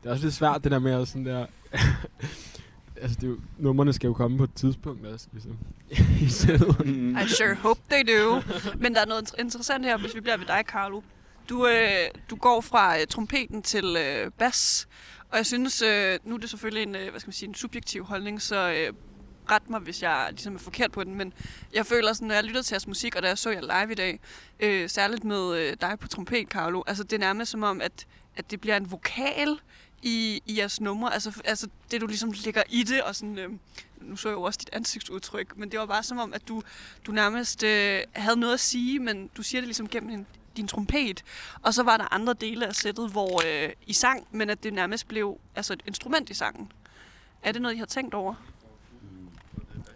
Det er også lidt svært, det der med at sådan der... altså, det er jo, numrene skal jo komme på et tidspunkt også, ligesom. I sættet. I sure hope they do. Men der er noget interessant her, hvis vi bliver ved dig, Carlo. Du, øh, du går fra øh, trompeten til øh, bas, og jeg synes, øh, nu er det selvfølgelig en, øh, hvad skal man sige, en subjektiv holdning, så øh, ret mig, hvis jeg ligesom er forkert på den, men jeg føler sådan, når jeg lytter til jeres musik, og da jeg så jer live i dag, øh, særligt med øh, dig på trompet, Carlo, altså det er nærmest som om, at, at det bliver en vokal i, i jeres numre, altså, altså det du ligesom lægger i det, og sådan, øh, nu så jeg jo også dit ansigtsudtryk, men det var bare som om, at du, du nærmest øh, havde noget at sige, men du siger det ligesom gennem en, din trompet, og så var der andre dele af sættet, hvor øh, I sang, men at det nærmest blev altså et instrument i sangen. Er det noget, I har tænkt over?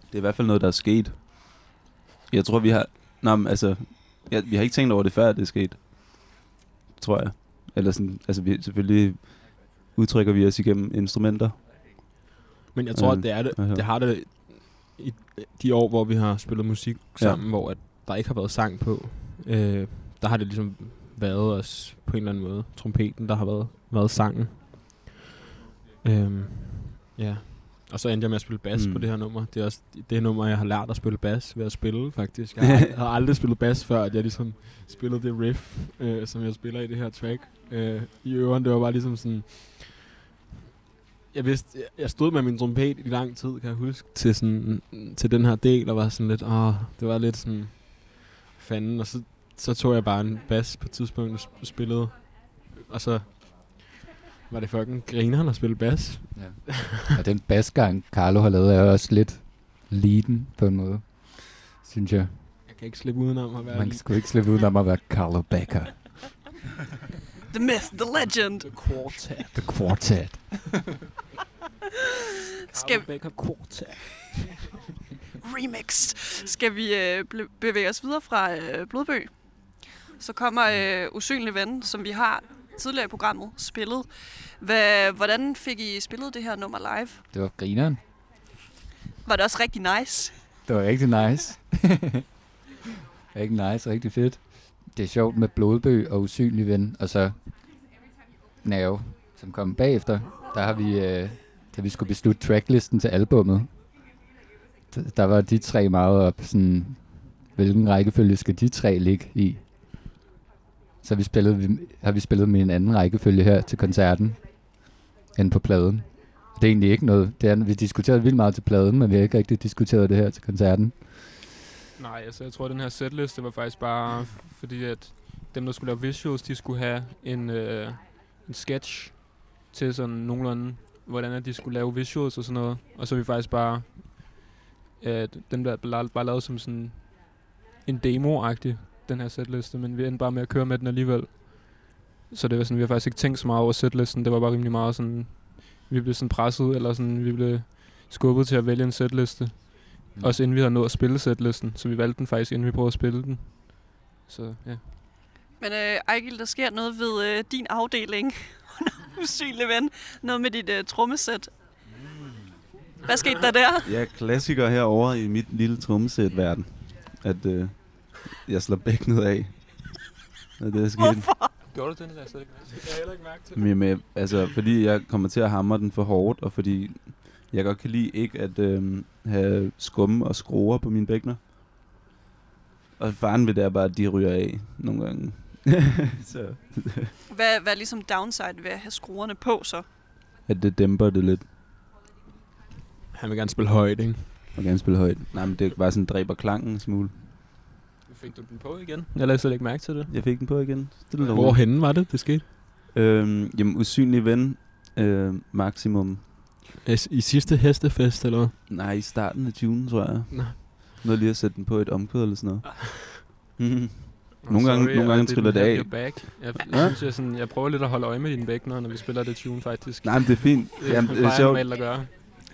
Det er i hvert fald noget, der er sket. Jeg tror, vi har... Nå, men altså... Ja, vi har ikke tænkt over det, før det er sket. Tror jeg. Eller sådan... Altså, vi, selvfølgelig udtrykker vi os igennem instrumenter. Men jeg tror, Øh, at det, er det, altså. det har det i de år, hvor vi har spillet musik sammen, ja. hvor at der ikke har været sang på. Øh, der har det ligesom været os på en eller anden måde. Trompeten, der har været, været sangen. Øhm, ja. Og så endte jeg med at spille bas mm. På det her nummer. Det er også det nummer, jeg har lært at spille bas ved at spille, faktisk. Jeg har, har aldrig spillet bas før, at jeg ligesom spillede det riff, øh, som jeg spiller i det her track. Øh, I øvrigt, det var bare ligesom sådan... Jeg vidste, jeg- jeg stod med min trompet i lang tid, kan jeg huske, til, sådan, til den her del, og var sådan lidt, åh, det var lidt sådan, fanden, og så, så tog jeg bare en bas på et tidspunkt og sp- spillede, og så var det fucking grineren at spille bas. Ja. Og den basgang, Carlo har lavet, er også lidt leaden på en måde, synes jeg. Jeg kan ikke slippe udenom at være Man skulle ikke slippe udenom at være Carlo Becker. The myth, the legend. The Quartet. The Quartet. Skal, Becker Quartet. remix. Skal vi øh, bevæge os videre fra øh, Blodbøg? Så kommer øh, Usynlig Ven, som vi har tidligere i programmet spillet. Hvad, hvordan fik I spillet det her nummer live? Det var grineren. Var det også rigtig nice? Det var rigtig nice. rigtig nice, rigtig fedt. Det er sjovt med blodbøg og usynlig ven, og så Nerve, som kom bagefter. Der har vi, øh, da vi skulle beslutte tracklisten til albummet, der var de tre meget op, sådan, hvilken rækkefølge skal de tre ligge i? Så har vi spillet, vi- har vi spillet med en anden rækkefølge her til koncerten, end på pladen. Det er egentlig ikke noget. Det er, vi diskuterede vildt meget til pladen, men vi har ikke rigtig diskuteret det her til koncerten. Nej, altså jeg tror, at den her setliste var faktisk bare fordi, at dem, der skulle lave visuals, de skulle have en, øh, en sketch til sådan nogenlunde, hvordan at de skulle lave visuals og sådan noget. Og så vi faktisk bare, øh, den der bare, bare lavet som sådan en demo-agtig, den her setliste, men vi endte bare med at køre med den alligevel. Så det var sådan, vi har faktisk ikke tænkt så meget over setlisten, det var bare rimelig meget sådan, vi blev sådan presset, eller sådan, vi blev skubbet til at vælge en setliste. Mm. Også inden vi havde nået at spille setlisten, så vi valgte den faktisk, inden vi prøvede at spille den. Så ja. Men øh, Ejgil, der sker noget ved øh, din afdeling. Usynlig ven. Noget med dit øh, trommesæt. Hvad skete der der? Ja, klassiker herover i mit lille trommesæt-verden. At øh, jeg slår bækkenet af. Og det er sket. Hvorfor? Gjorde du det, der jeg slet ikke mærke til? Jeg har heller ikke mærke til Men, med, altså, fordi jeg kommer til at hamre den for hårdt, og fordi jeg godt kan lide ikke at øh, have skumme og skruer på mine bækkener. Og faren ved det er bare, at de ryger af nogle gange. så Hvad, hvad er ligesom downside ved at have skruerne på så? at det dæmper det lidt. Han vil gerne spille højt, ikke? Og gerne spille højt. Nej, men det bare sådan dræber klangen en smule. Fik du den på igen? Jeg lagde slet ikke mærke til det. Jeg fik den på igen. Stille og roligt. Hvorhenne var det, det skete? Øhm, jamen, usynlig ven. Øh, maksimum. I sidste hestefest, eller hvad? Nej, i starten af June, tror jeg. Nå. Noget lige at sætte den på et omkvæd eller sådan noget. Nå, Nogle gange, sorry, nogle og gange det er triller det af. Back. Jeg, Ja. jeg, synes, jeg, sådan, jeg prøver lidt at holde øje med dine bækkener, når vi spiller det tune, faktisk. Nej, men det er fint. Det Jamen, er det er sjovt. at gøre.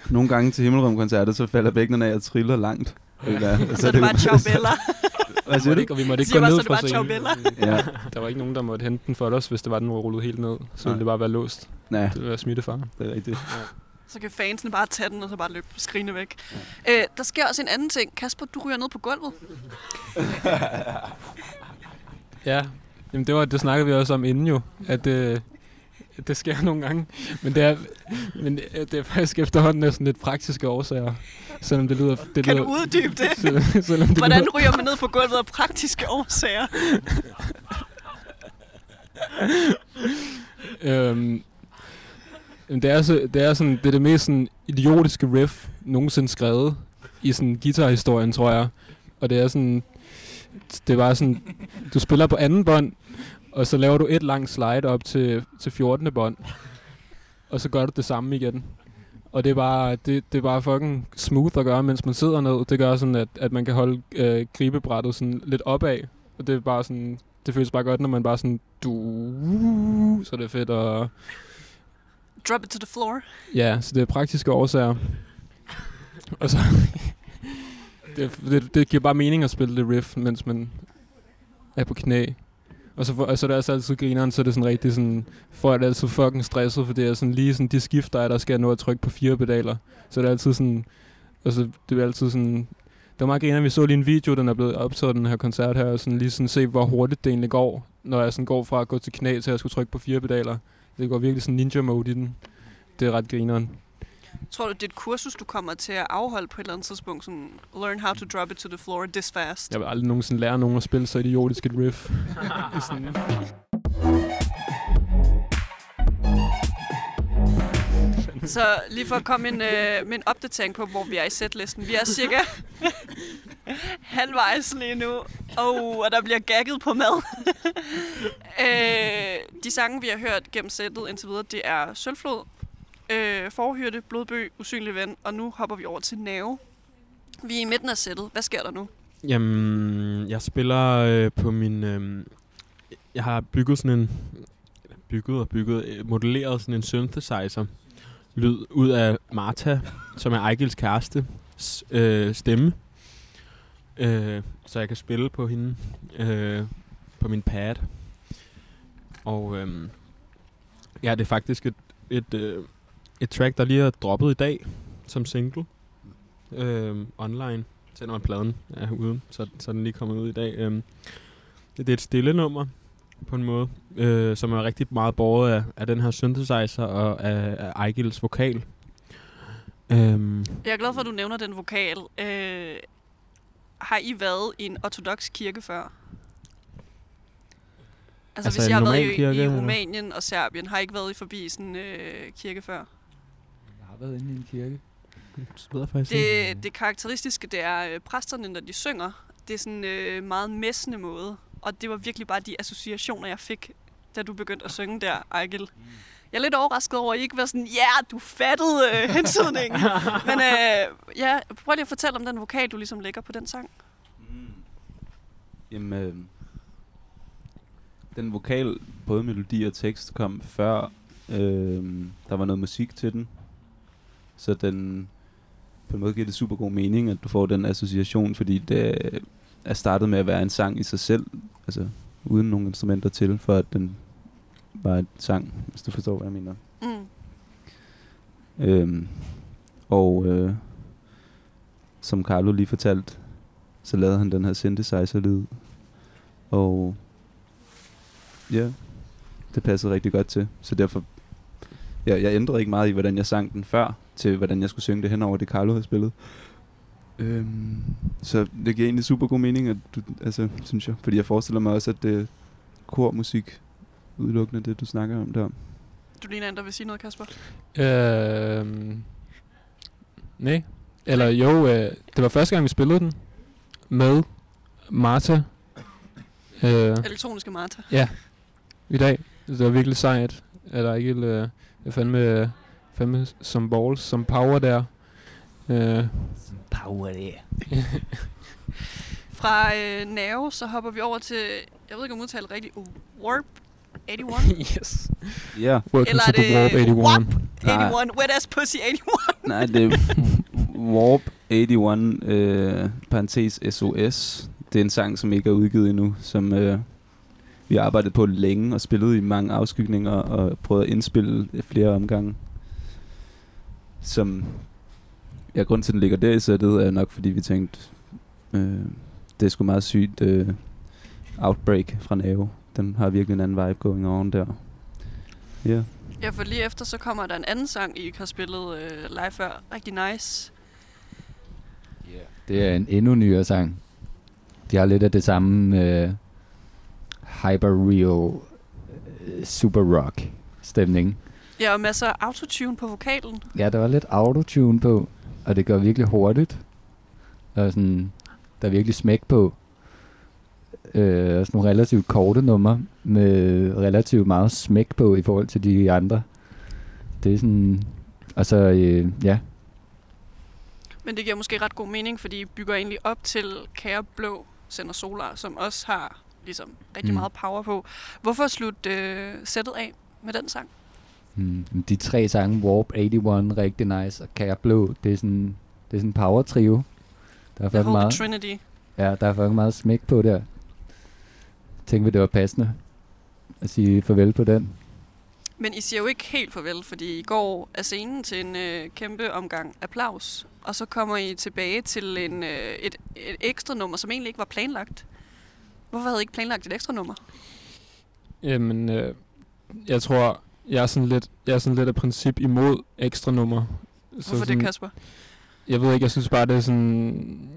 Nogle gange til Himmelrum-koncerter, så falder bækkene af og triller langt. Eller, Så er det bare ciao Bella. Hvad siger du? ikke, og vi måtte ikke gå ned fra scenen. Ja. Der var ikke nogen, der måtte hente den for os, hvis det var, den var rullet helt ned. Så ville det bare være låst. Nej, Det ville være smittefar. det er rigtigt. Så kan fansene bare tage den, og så bare løbe skrigende væk. Øh, der sker også en anden ting. Kasper, du ryger ned på gulvet. Ja, Jamen, det, var, det snakkede vi også om inden jo, at øh, at det sker nogle gange. Men det er, men det er- det er faktisk efterhånden næsten lidt praktiske årsager. Selvom det lyder... Det Kan lyder, du uddybe det? Selvom, selvom det Hvordan lyder, ryger man ned på gulvet af praktiske årsager? øhm, det, er så, det er sådan, det er det mest sådan, idiotiske riff nogensinde skrevet i sådan guitarhistorien, tror jeg. Og det er sådan, det var sådan, du spiller på anden bånd, og så laver du et langt slide op til, til 14. bånd, og så gør du det samme igen. Og det er bare, det, det er bare fucking smooth at gøre, mens man sidder ned. Det gør sådan, at, at man kan holde øh, gribebrættet sådan lidt opad. Og det er bare sådan, det føles bare godt, når man bare sådan, du, så det er fedt at, Drop it to the floor. Ja, så det er praktiske årsager. Og så... det, det, det giver bare mening at spille det riff, mens man er på knæ. Og så, for, og så er det også altid grineren, så er det sådan rigtig sådan... Folk er altid fucking stresset, for det er sådan lige sådan de skifter, der skal jeg nå at trykke på fire pedaler. Så det er altid sådan... Altså, det er altid sådan... Det var meget griner, vi så lige en video, den er blevet optaget, den her koncert her, og sådan lige sådan se, hvor hurtigt det egentlig går, når jeg sådan går fra at gå til knæ til at skulle trykke på fire pedaler. Det går virkelig sådan ninja mode i den. Det er ret grineren. Tror du, det er et kursus, du kommer til at afholde på et eller andet tidspunkt? Sådan, learn how to drop it to the floor this fast. Jeg vil aldrig nogensinde lære nogen at spille så idiotisk et riff. Er sådan, Så lige for at komme en, øh, med en opdatering på, hvor vi er i setlisten. Vi er cirka halvvejs lige nu. Oh, og der bliver gagget på mad. øh, de sange, vi har hørt gennem sættet indtil videre, det er Sølvflod, øh, Forhyrte, Blodbø, Usynlig Ven, og nu hopper vi over til Nave. Vi er i midten af sættet. Hvad sker der nu? Jamen, jeg spiller øh, på min... Øh, jeg har bygget sådan en... Bygget og bygget, øh, modelleret sådan en synthesizer lyd ud af Martha, som er Ejgils kæreste, øh, stemme. Øh, så jeg kan spille på hende øh, på min pad. Og øh, ja, det er faktisk et, et, øh, et track, der lige er droppet i dag som single øh, online selvom pladen er ude, så, så er den lige kommet ud i dag. Øhm, det, er et stille nummer, på en måde, øh, som er rigtig meget båret af, af den her synthesizer og af, af Ejgils vokal. Øhm, Jeg er glad for, at du nævner den vokal. Øh, har I været i en ortodox kirke før? Altså, Altså hvis jeg har været i, kirke, i eller? Rumænien og Serbien, har I ikke været i forbi sådan en øh, kirke før? Været inde i en kirke. det faktisk. Det, det karakteristiske, det er øh, præsterne, når de synger. Det er sådan øh, meget messende måde. Og det var virkelig bare de associationer, jeg fik, da du begyndte at synge der, Ejgil. Jeg er lidt overrasket over, at I ikke var sådan, ja, yeah, du fattede øh, hensydningen. Men øh, ja, prøv lige at fortælle om den vokal, du ligesom lægger på den sang. Jamen, øh, den vokal, både melodi og tekst, kom før øh, der var noget musik til den. Så den på en måde giver det super god mening, at du får den association, fordi det er startet med at være en sang i sig selv, altså uden nogen instrumenter til, for at den var en sang, hvis du forstår, hvad jeg mener. Mm. Øhm, og øh, som Carlo lige fortalte, så lavede han den her synthesizer-lyd. Og ja, det passede rigtig godt til. Så derfor, ja, jeg ændrede ikke meget i, hvordan jeg sang den før, til hvordan jeg skulle synge det hen over det, Carlo havde spillet. Øhm, så det giver egentlig super god mening, at du, altså, synes jeg. Fordi jeg forestiller mig også, at det er kormusik udelukkende, det du snakker om der. Du ligner en, der vil sige noget, Kasper. Øhm, nej. Eller jo, øh, det var første gang, vi spillede den med Martha Øh, Elektroniske Martha. Ja, i dag. Det var virkelig sejt. Er der ikke øh, jeg fandme, fandme som balls, som power der. Øh, Power der. Fra øh, Nerve, så hopper vi over til, jeg ved ikke om udtale rigtigt, Warp 81? yes. Ja. Welcome Eller er the Warp det 81. Warp Nej. 81? Wet ass pussy 81? Nej, det er Warp 81, øh, parentes SOS. Det er en sang, som ikke er udgivet endnu, som øh, vi har arbejdet på længe og spillet i mange afskygninger og prøvet at indspille flere omgange. Som, ja, grund til, at den ligger der i sættet, er nok, fordi vi tænkte, øh, det er sgu meget sygt øh, Outbreak fra Nave. Den har virkelig en anden vibe going on der. Ja. Yeah. Ja, for lige efter, så kommer der en anden sang, I ikke har spillet øh, live før. Rigtig nice. Det er en endnu nyere sang. De har lidt af det samme øh, hyper-real øh, super rock stemning. Ja, og masser af autotune på vokalen. Ja, der var lidt autotune på, og det går virkelig hurtigt. Og sådan, der er virkelig smæk på. Øh, og sådan nogle relativt korte numre, med relativt meget smæk på i forhold til de andre. Det er sådan... Og så, øh, ja, Men det giver måske ret god mening, fordi I bygger egentlig op til Kære Blå Sender Solar, som også har ligesom rigtig Mm. meget power på. Hvorfor slutte øh, sættet af med den sang? Mm, de tre sange, Warp 81, rigtig nice, og Kære Blå, det er sådan, det er sådan en power trio. Der er The faktisk Holy meget, Trinity. ja, der er faktisk meget smæk på der. Tænkte vi, det var passende at sige farvel på den. Men I siger jo ikke helt farvel, fordi I går af scenen til en øh, kæmpe omgang applaus, og så kommer I tilbage til en, øh, et, et ekstra nummer, som egentlig ikke var planlagt. Hvorfor havde I ikke planlagt et ekstra nummer? Jamen, øh, jeg tror, jeg er sådan lidt, jeg er sådan lidt af princip imod ekstra nummer. Hvorfor sådan, det, Kasper? Jeg ved ikke, jeg synes bare, det er sådan,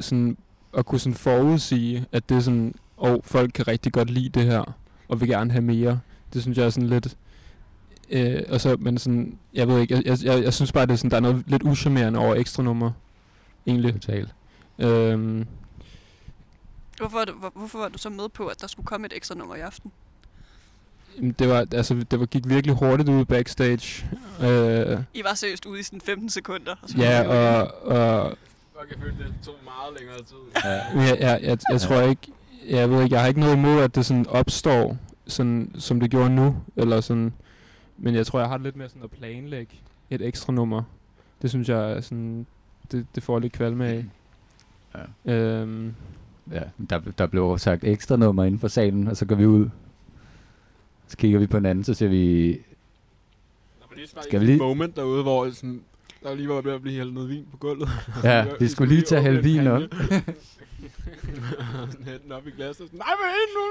sådan at kunne sådan forudsige, at det er sådan, og folk kan rigtig godt lide det her, og vil gerne have mere. Det synes jeg er sådan lidt, øh, og så, men sådan, jeg ved ikke, jeg, jeg, jeg, jeg synes bare, det er sådan, der er noget lidt uschammerende over ekstra nummer, egentlig. Totalt. Øhm, Hvorfor, hvor, hvorfor var du så med på, at der skulle komme et ekstra nummer i aften? Det var, altså, det var, gik virkelig hurtigt ud backstage. Øh, I var seriøst ude i sådan 15 sekunder. Og så ja, og, og Fuck, jeg følte, det tog meget længere tid. Men jeg, jeg, jeg, jeg tror ikke, jeg ved ikke, jeg har ikke noget imod, at det sådan opstår, sådan, som det gjorde nu, eller sådan, men jeg tror, jeg har det lidt mere sådan at planlægge et ekstra nummer. Det synes jeg er sådan, det, det får lidt kvalme af. Ja. Øhm, Ja, der, der blev sagt ekstra nummer inden for salen, og så går vi ud. Så kigger vi på hinanden, så ser vi... Der var lige Skal vi lige- moment derude, hvor sådan, der lige var ved at blive hældt noget vin på gulvet. Ja, vi skulle lige til at hælde en vin op. den op i glasset. Nej, men nu!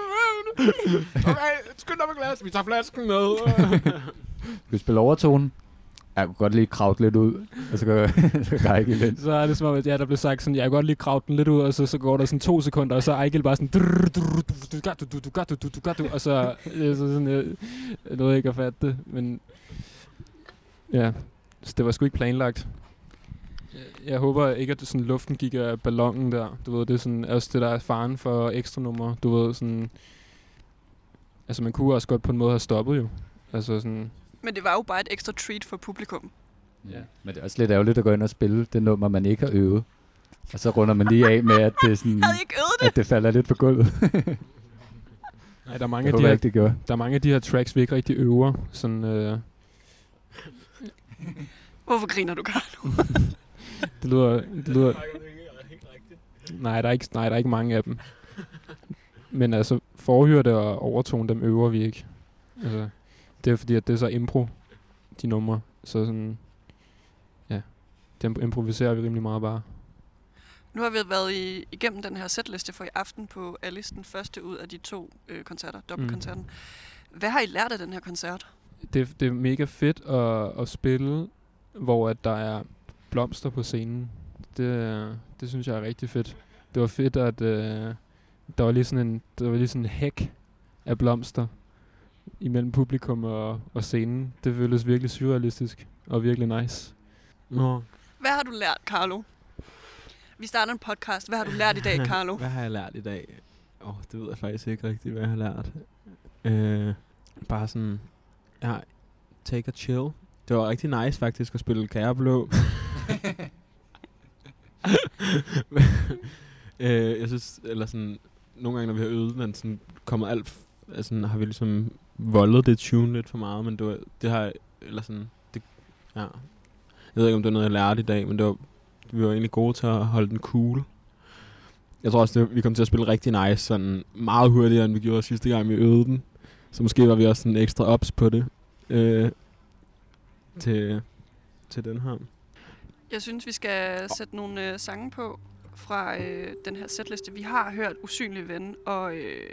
Okay, skynd op i glas. Vi tager flasken med. Vi spille overtonen? Jeg kunne godt lige kravte lidt ud, og så går så går Ejgil ind. så er det som om, at ja, der blev sagt sådan, jeg kan godt lige kravte den lidt ud, og så, så går der sådan to sekunder, og så er Ejgil bare sådan, du, du, gør du, du, du, du, du, du, du, og så, øh, så sådan, jeg, jeg nåede ikke at fatte det, men ja, så det var sgu ikke planlagt. Jeg- Jeg håber ikke, at det sådan, luften gik af ballonen der. Du ved, det er sådan, også det der er faren for ekstra nummer. Du ved, sådan... Altså, man kunne også godt på en måde have stoppet jo. Altså sådan... Men det var jo bare et ekstra treat for publikum. Ja. Men det er også lidt ærgerligt at gå ind og spille det nummer, man ikke har øvet. Og så runder man lige af med, at det, sådan, det? at det falder lidt på gulvet. Nej, der er mange, Jeg af de håber her, det gjorde. der er mange af de her tracks, vi ikke rigtig øver. Sådan, øh, Hvorfor griner du, Carlo? det lyder... Det lyder nej, der er ikke, nej, der er ikke mange af dem. Men altså, forhyrte og overtone, dem øver vi ikke. Altså, det er fordi, at det er så impro, de numre. Så sådan, ja, dem improviserer vi rimelig meget bare. Nu har vi været i, igennem den her setliste for i aften på Alice, den første ud af de to øh, koncerter, dobbeltkoncerten. Mm. Hvad har I lært af den her koncert? det, det er mega fedt at, at spille, hvor at der er blomster på scenen. Det, det synes jeg er rigtig fedt. Det var fedt, at øh, der var lige sådan en, der var lige sådan en hæk af blomster imellem publikum og, og scenen. Det føltes virkelig surrealistisk og virkelig nice. Nå. Hvad har du lært, Carlo? Vi starter en podcast. Hvad har du lært i dag, Carlo? Hvad har jeg lært i dag? Åh, oh, det ved jeg faktisk ikke rigtigt, hvad jeg har lært. Øh, bare sådan, ja, take a chill. Det var rigtig nice faktisk at spille Kæreblå. øh, jeg synes, eller sådan, nogle gange, når vi har øvet, men sådan kommer alt, altså, har vi ligesom voldet det tune lidt for meget, men det, var, det har, eller sådan, det, ja. Jeg ved ikke, om det er noget, jeg lærte i dag, men det var, vi var egentlig gode til at holde den cool. Jeg tror også, det, vi kom til at spille rigtig nice, sådan meget hurtigere, end vi gjorde sidste gang, vi øvede den. Så måske var vi også sådan ekstra ops på det øh, til, til den her. Jeg synes, vi skal sætte nogle øh, sange på fra øh, den her setliste. Vi har hørt Usynlig Ven og... Øh,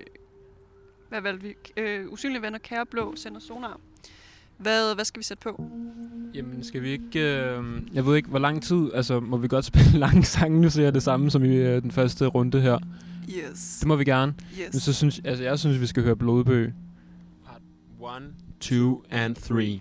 hvad valgte vi? Øh, usynlige venner, kære blå, sender sonar. Hvad, hvad skal vi sætte på? Jamen, skal vi ikke... Øh, jeg ved ikke, hvor lang tid... Altså, må vi godt spille lang sang, Nu ser jeg det samme som i øh, den første runde her. Yes. Det må vi gerne. Yes. Men så synes, altså, jeg synes, vi skal høre Blodbø. Part 1, 2 and 3.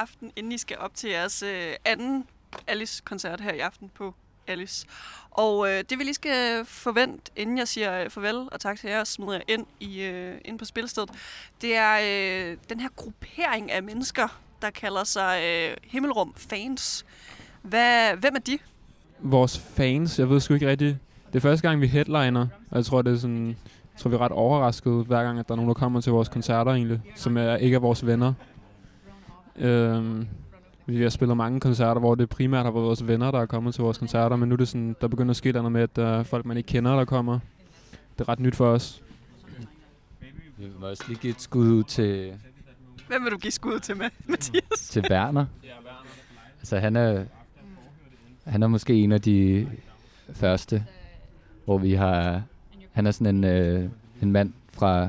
aften, inden I skal op til jeres øh, anden Alice-koncert her i aften på Alice. Og øh, det vi lige skal forvente, inden jeg siger øh, farvel og tak til jer, og smider jer ind, i, øh, ind på spilstedet, det er øh, den her gruppering af mennesker, der kalder sig øh, Himmelrum Fans. Hvad, hvem er de? Vores fans, jeg ved sgu ikke rigtigt. Det er første gang, vi headliner, og jeg tror, det er sådan, jeg tror, vi er ret overrasket, hver gang, at der er nogen, der kommer til vores koncerter egentlig, som er, ikke er vores venner. Øhm, vi har spillet mange koncerter, hvor det primært har været vores venner, der er kommet til vores koncerter, men nu er det sådan, der begynder at ske noget med, at der er folk, man ikke kender, der kommer. Det er ret nyt for os. Vi må også lige give et skud ud til, Hvem vil du give skud til, Mathias? til Werner. Altså han er, han er måske en af de første, hvor vi har, han er sådan en, øh, en mand fra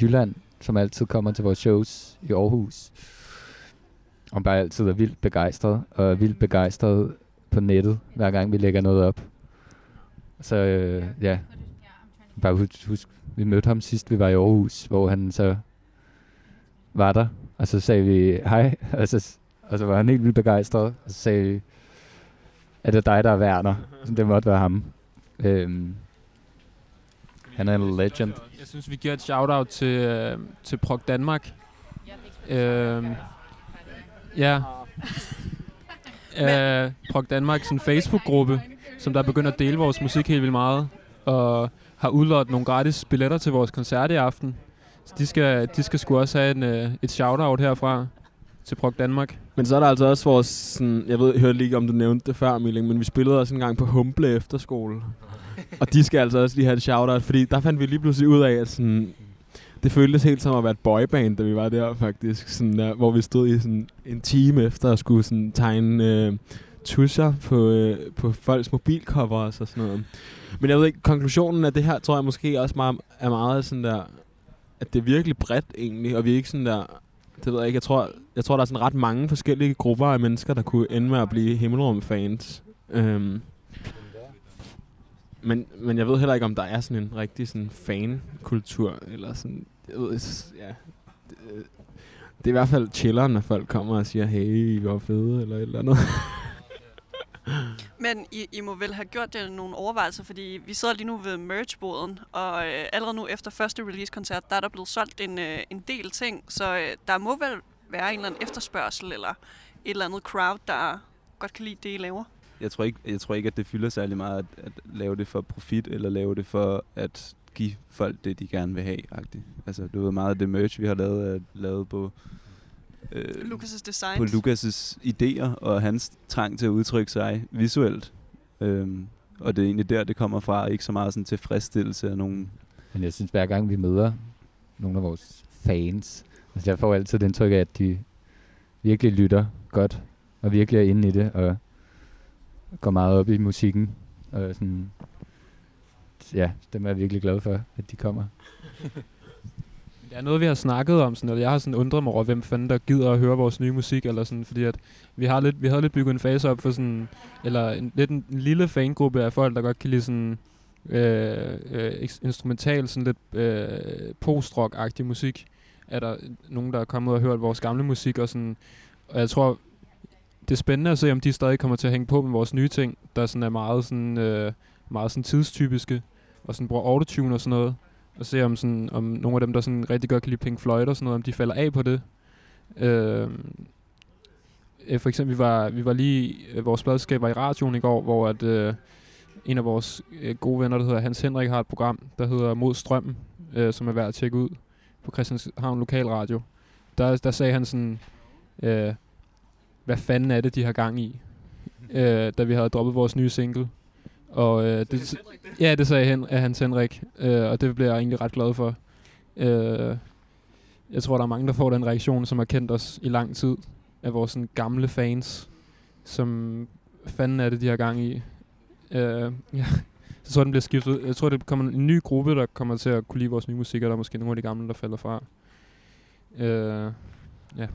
Jylland, som altid kommer til vores shows i Aarhus. Og bare altid er vildt begejstret, og er vildt begejstret på nettet, hver gang vi lægger noget op. Så øh, ja, bare husk, husk, vi mødte ham sidst, vi var i Aarhus, hvor han så var der, og så sagde vi hej, og så, og så var han helt vildt begejstret, og så sagde vi, er det dig, der er Werner? Så det måtte være ham. Øhm, han er en legend. Jeg synes, vi giver et shout-out til, øh, til Prog Danmark. Øhm, ja. Øh, Prog Danmark, sådan en Facebook-gruppe, som der er begyndt at dele vores musik helt vildt meget, og har udlået nogle gratis billetter til vores koncert i aften. Så de skal, de skal sgu også have en, øh, et shout-out herfra til Prog Danmark. Men så er der altså også vores, sådan, jeg ved, jeg hørte lige om du nævnte det før, Milling, men vi spillede også en gang på Humble Efterskole. og de skal altså også lige have et shout-out, fordi der fandt vi lige pludselig ud af, at sådan, det føltes helt som at være et boyband, da vi var der faktisk. Sådan der, hvor vi stod i sådan en time efter og skulle sådan tegne øh, tusser på, øh, på folks mobilcovers og sådan noget. Men jeg ved ikke, konklusionen af det her, tror jeg måske også meget, er meget sådan der, at det er virkelig bredt egentlig, og vi er ikke sådan der, det ved jeg ikke, jeg tror, jeg tror der er sådan ret mange forskellige grupper af mennesker, der kunne ende med at blive Himmelrum-fans. Øhm. Men, men jeg ved heller ikke, om der er sådan en rigtig sådan fan-kultur, eller sådan, jeg ved, ja. Det, det er i hvert fald chilleren, når folk kommer og siger, hey, hvor fede, eller et eller andet. Men I, I må vel have gjort jer nogle overvejelser, fordi vi sidder lige nu ved merchboden, og øh, allerede nu efter første release-koncert, der er der blevet solgt en, øh, en del ting, så øh, der må vel være en eller anden efterspørgsel, eller et eller andet crowd, der godt kan lide det, I laver. Jeg tror ikke, jeg tror ikke at det fylder særlig meget at, at lave det for profit, eller lave det for at give folk det, de gerne vil have. -agtigt. Altså, du ved meget af det merch, vi har lavet, er lavet på, øh, Lucas' designs. på Lukas' idéer og hans trang til at udtrykke sig visuelt. Øhm, og det er egentlig der, det kommer fra, ikke så meget sådan tilfredsstillelse af nogen. Men jeg synes, hver gang vi møder nogle af vores fans, altså jeg får altid det indtryk af, at de virkelig lytter godt, og virkelig er inde i det, og går meget op i musikken. Og sådan, ja, dem er jeg virkelig glad for, at de kommer. Det er noget, vi har snakket om, sådan, eller jeg har sådan undret mig over, hvem fanden der gider at høre vores nye musik, eller sådan, fordi at vi har lidt, vi havde lidt bygget en fase op for sådan, eller en, lidt en, en lille fangruppe af folk, der godt kan lide sådan, øh, øh, instrumental, sådan lidt øh, post-rock-agtig musik. Er der nogen, der er kommet og hørt vores gamle musik, og sådan, og jeg tror, det er spændende at se, om de stadig kommer til at hænge på med vores nye ting, der sådan er meget sådan, øh, meget sådan tidstypiske, og sådan bruger autotune og sådan noget og se om, sådan, om nogle af dem, der sådan rigtig godt kan lide Pink Floyd og sådan noget, om de falder af på det. Øh, øh for eksempel, vi var, vi var lige, øh, vores pladskab var i radioen i går, hvor at, øh, en af vores øh, gode venner, der hedder Hans Henrik, har et program, der hedder Mod Strømmen, øh, som er værd at tjekke ud på Christianshavn Lokalradio. Der, der sagde han sådan, øh, hvad fanden er det, de har gang i, øh, da vi havde droppet vores nye single. Og øh, det, ja, det sagde Hen, Hans Henrik, øh, og det bliver jeg egentlig ret glad for. Øh, jeg tror, der er mange, der får den reaktion, som har kendt os i lang tid, af vores sådan, gamle fans, som fanden er det, de har gang i. Øh, ja. Så tror den bliver skiftet. Jeg tror, det kommer en ny gruppe, der kommer til at kunne lide vores nye musik, og der er måske nogle af de gamle, der falder fra. Øh, ja.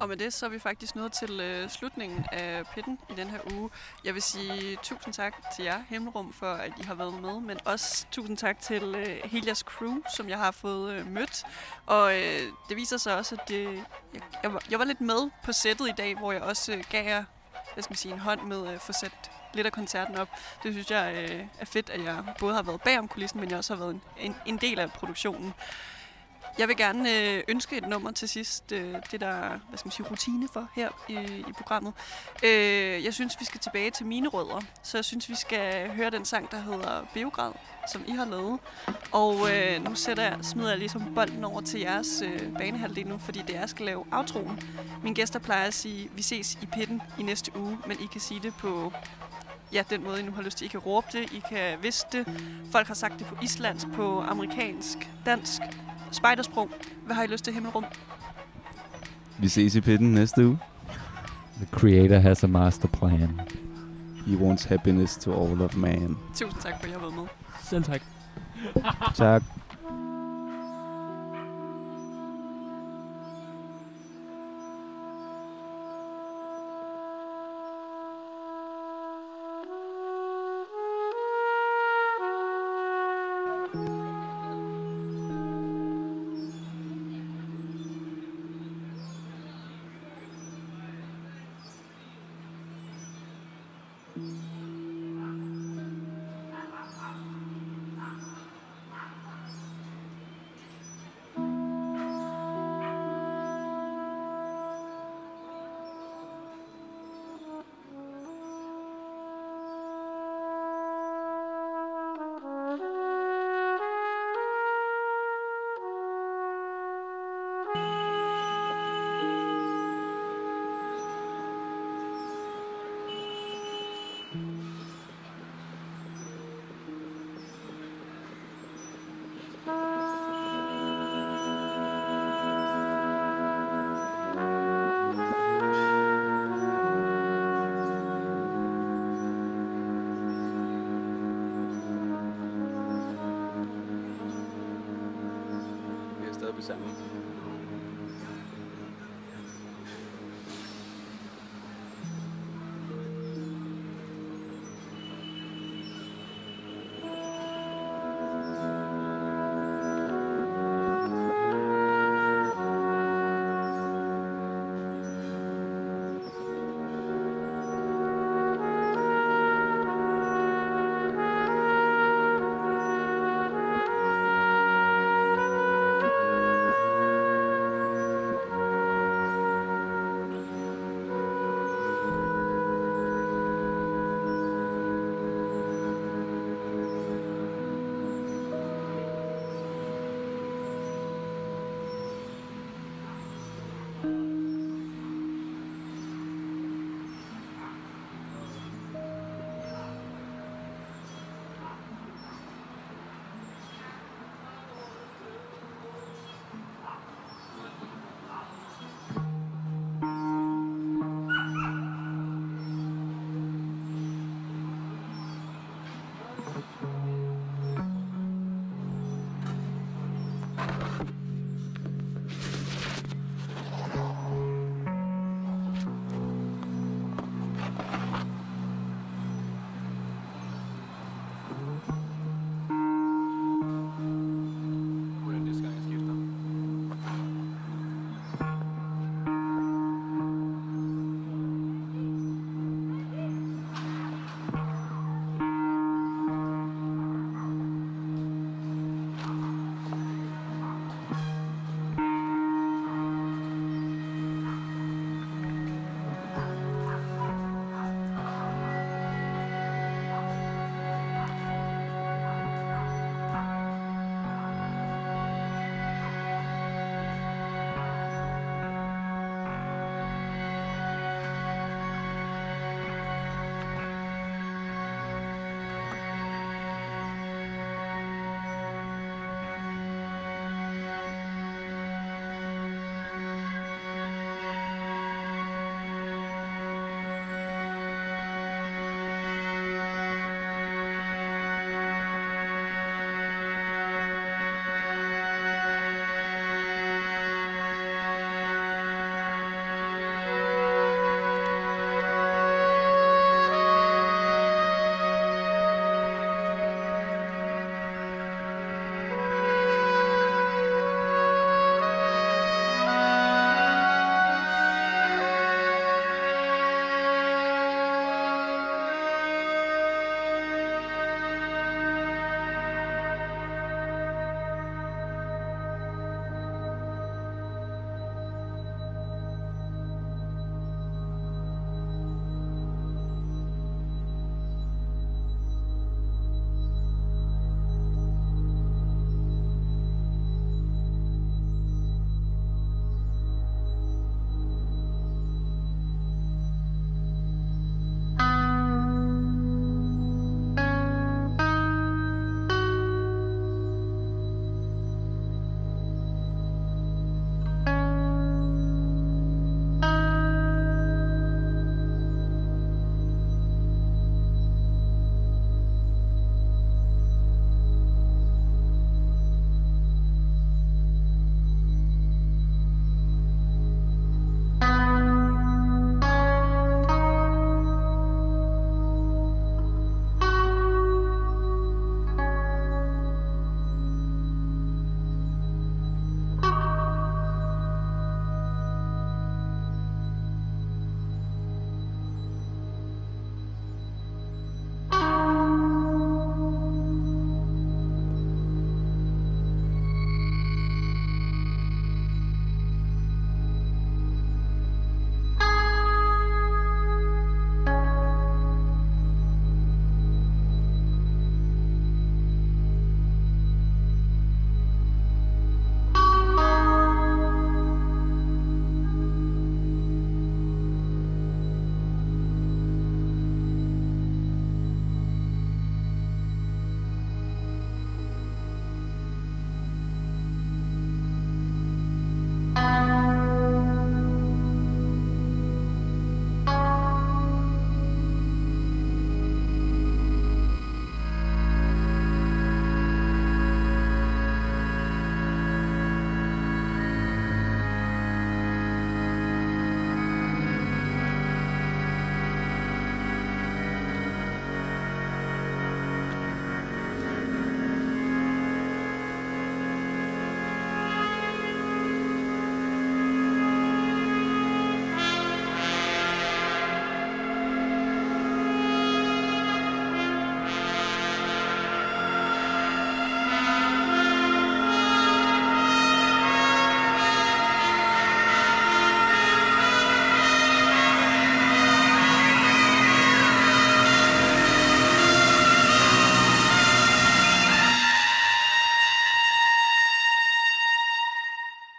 Og med det, så er vi faktisk nået til øh, slutningen af pitten i den her uge. Jeg vil sige tusind tak til jer, Himmelrum, for at I har været med, men også tusind tak til øh, hele jeres crew, som jeg har fået øh, mødt. Og øh, det viser sig også, at det, jeg, jeg, var, jeg var lidt med på sættet i dag, hvor jeg også øh, gav jer hvad skal man sige, en hånd med øh, at få sat lidt af koncerten op. Det synes jeg øh, er fedt, at jeg både har været bag om kulissen, men jeg også har været en, en, en del af produktionen. Jeg vil gerne øh, ønske et nummer til sidst. Øh, det der, hvad skal man sige, rutine for her i, i programmet. Øh, jeg synes, vi skal tilbage til mine rødder. Så jeg synes, vi skal høre den sang, der hedder Beograd, som I har lavet. Og øh, nu sætter jeg, smider jeg ligesom bolden over til jeres øh, banehalvdel nu, fordi det er, jeg skal lave outroen. Mine gæster plejer at sige, vi ses i pitten i næste uge, men I kan sige det på ja, den måde, I nu har lyst til. I kan råbe det, I kan viske det. Folk har sagt det på islandsk, på amerikansk, dansk, spejdersprog. Hvad har I lyst til, Himmelrum? Vi ses i pitten næste uge. The creator has a master plan. He wants happiness to all of man. Tusind tak, for at I har været med. Selv tak. Tak.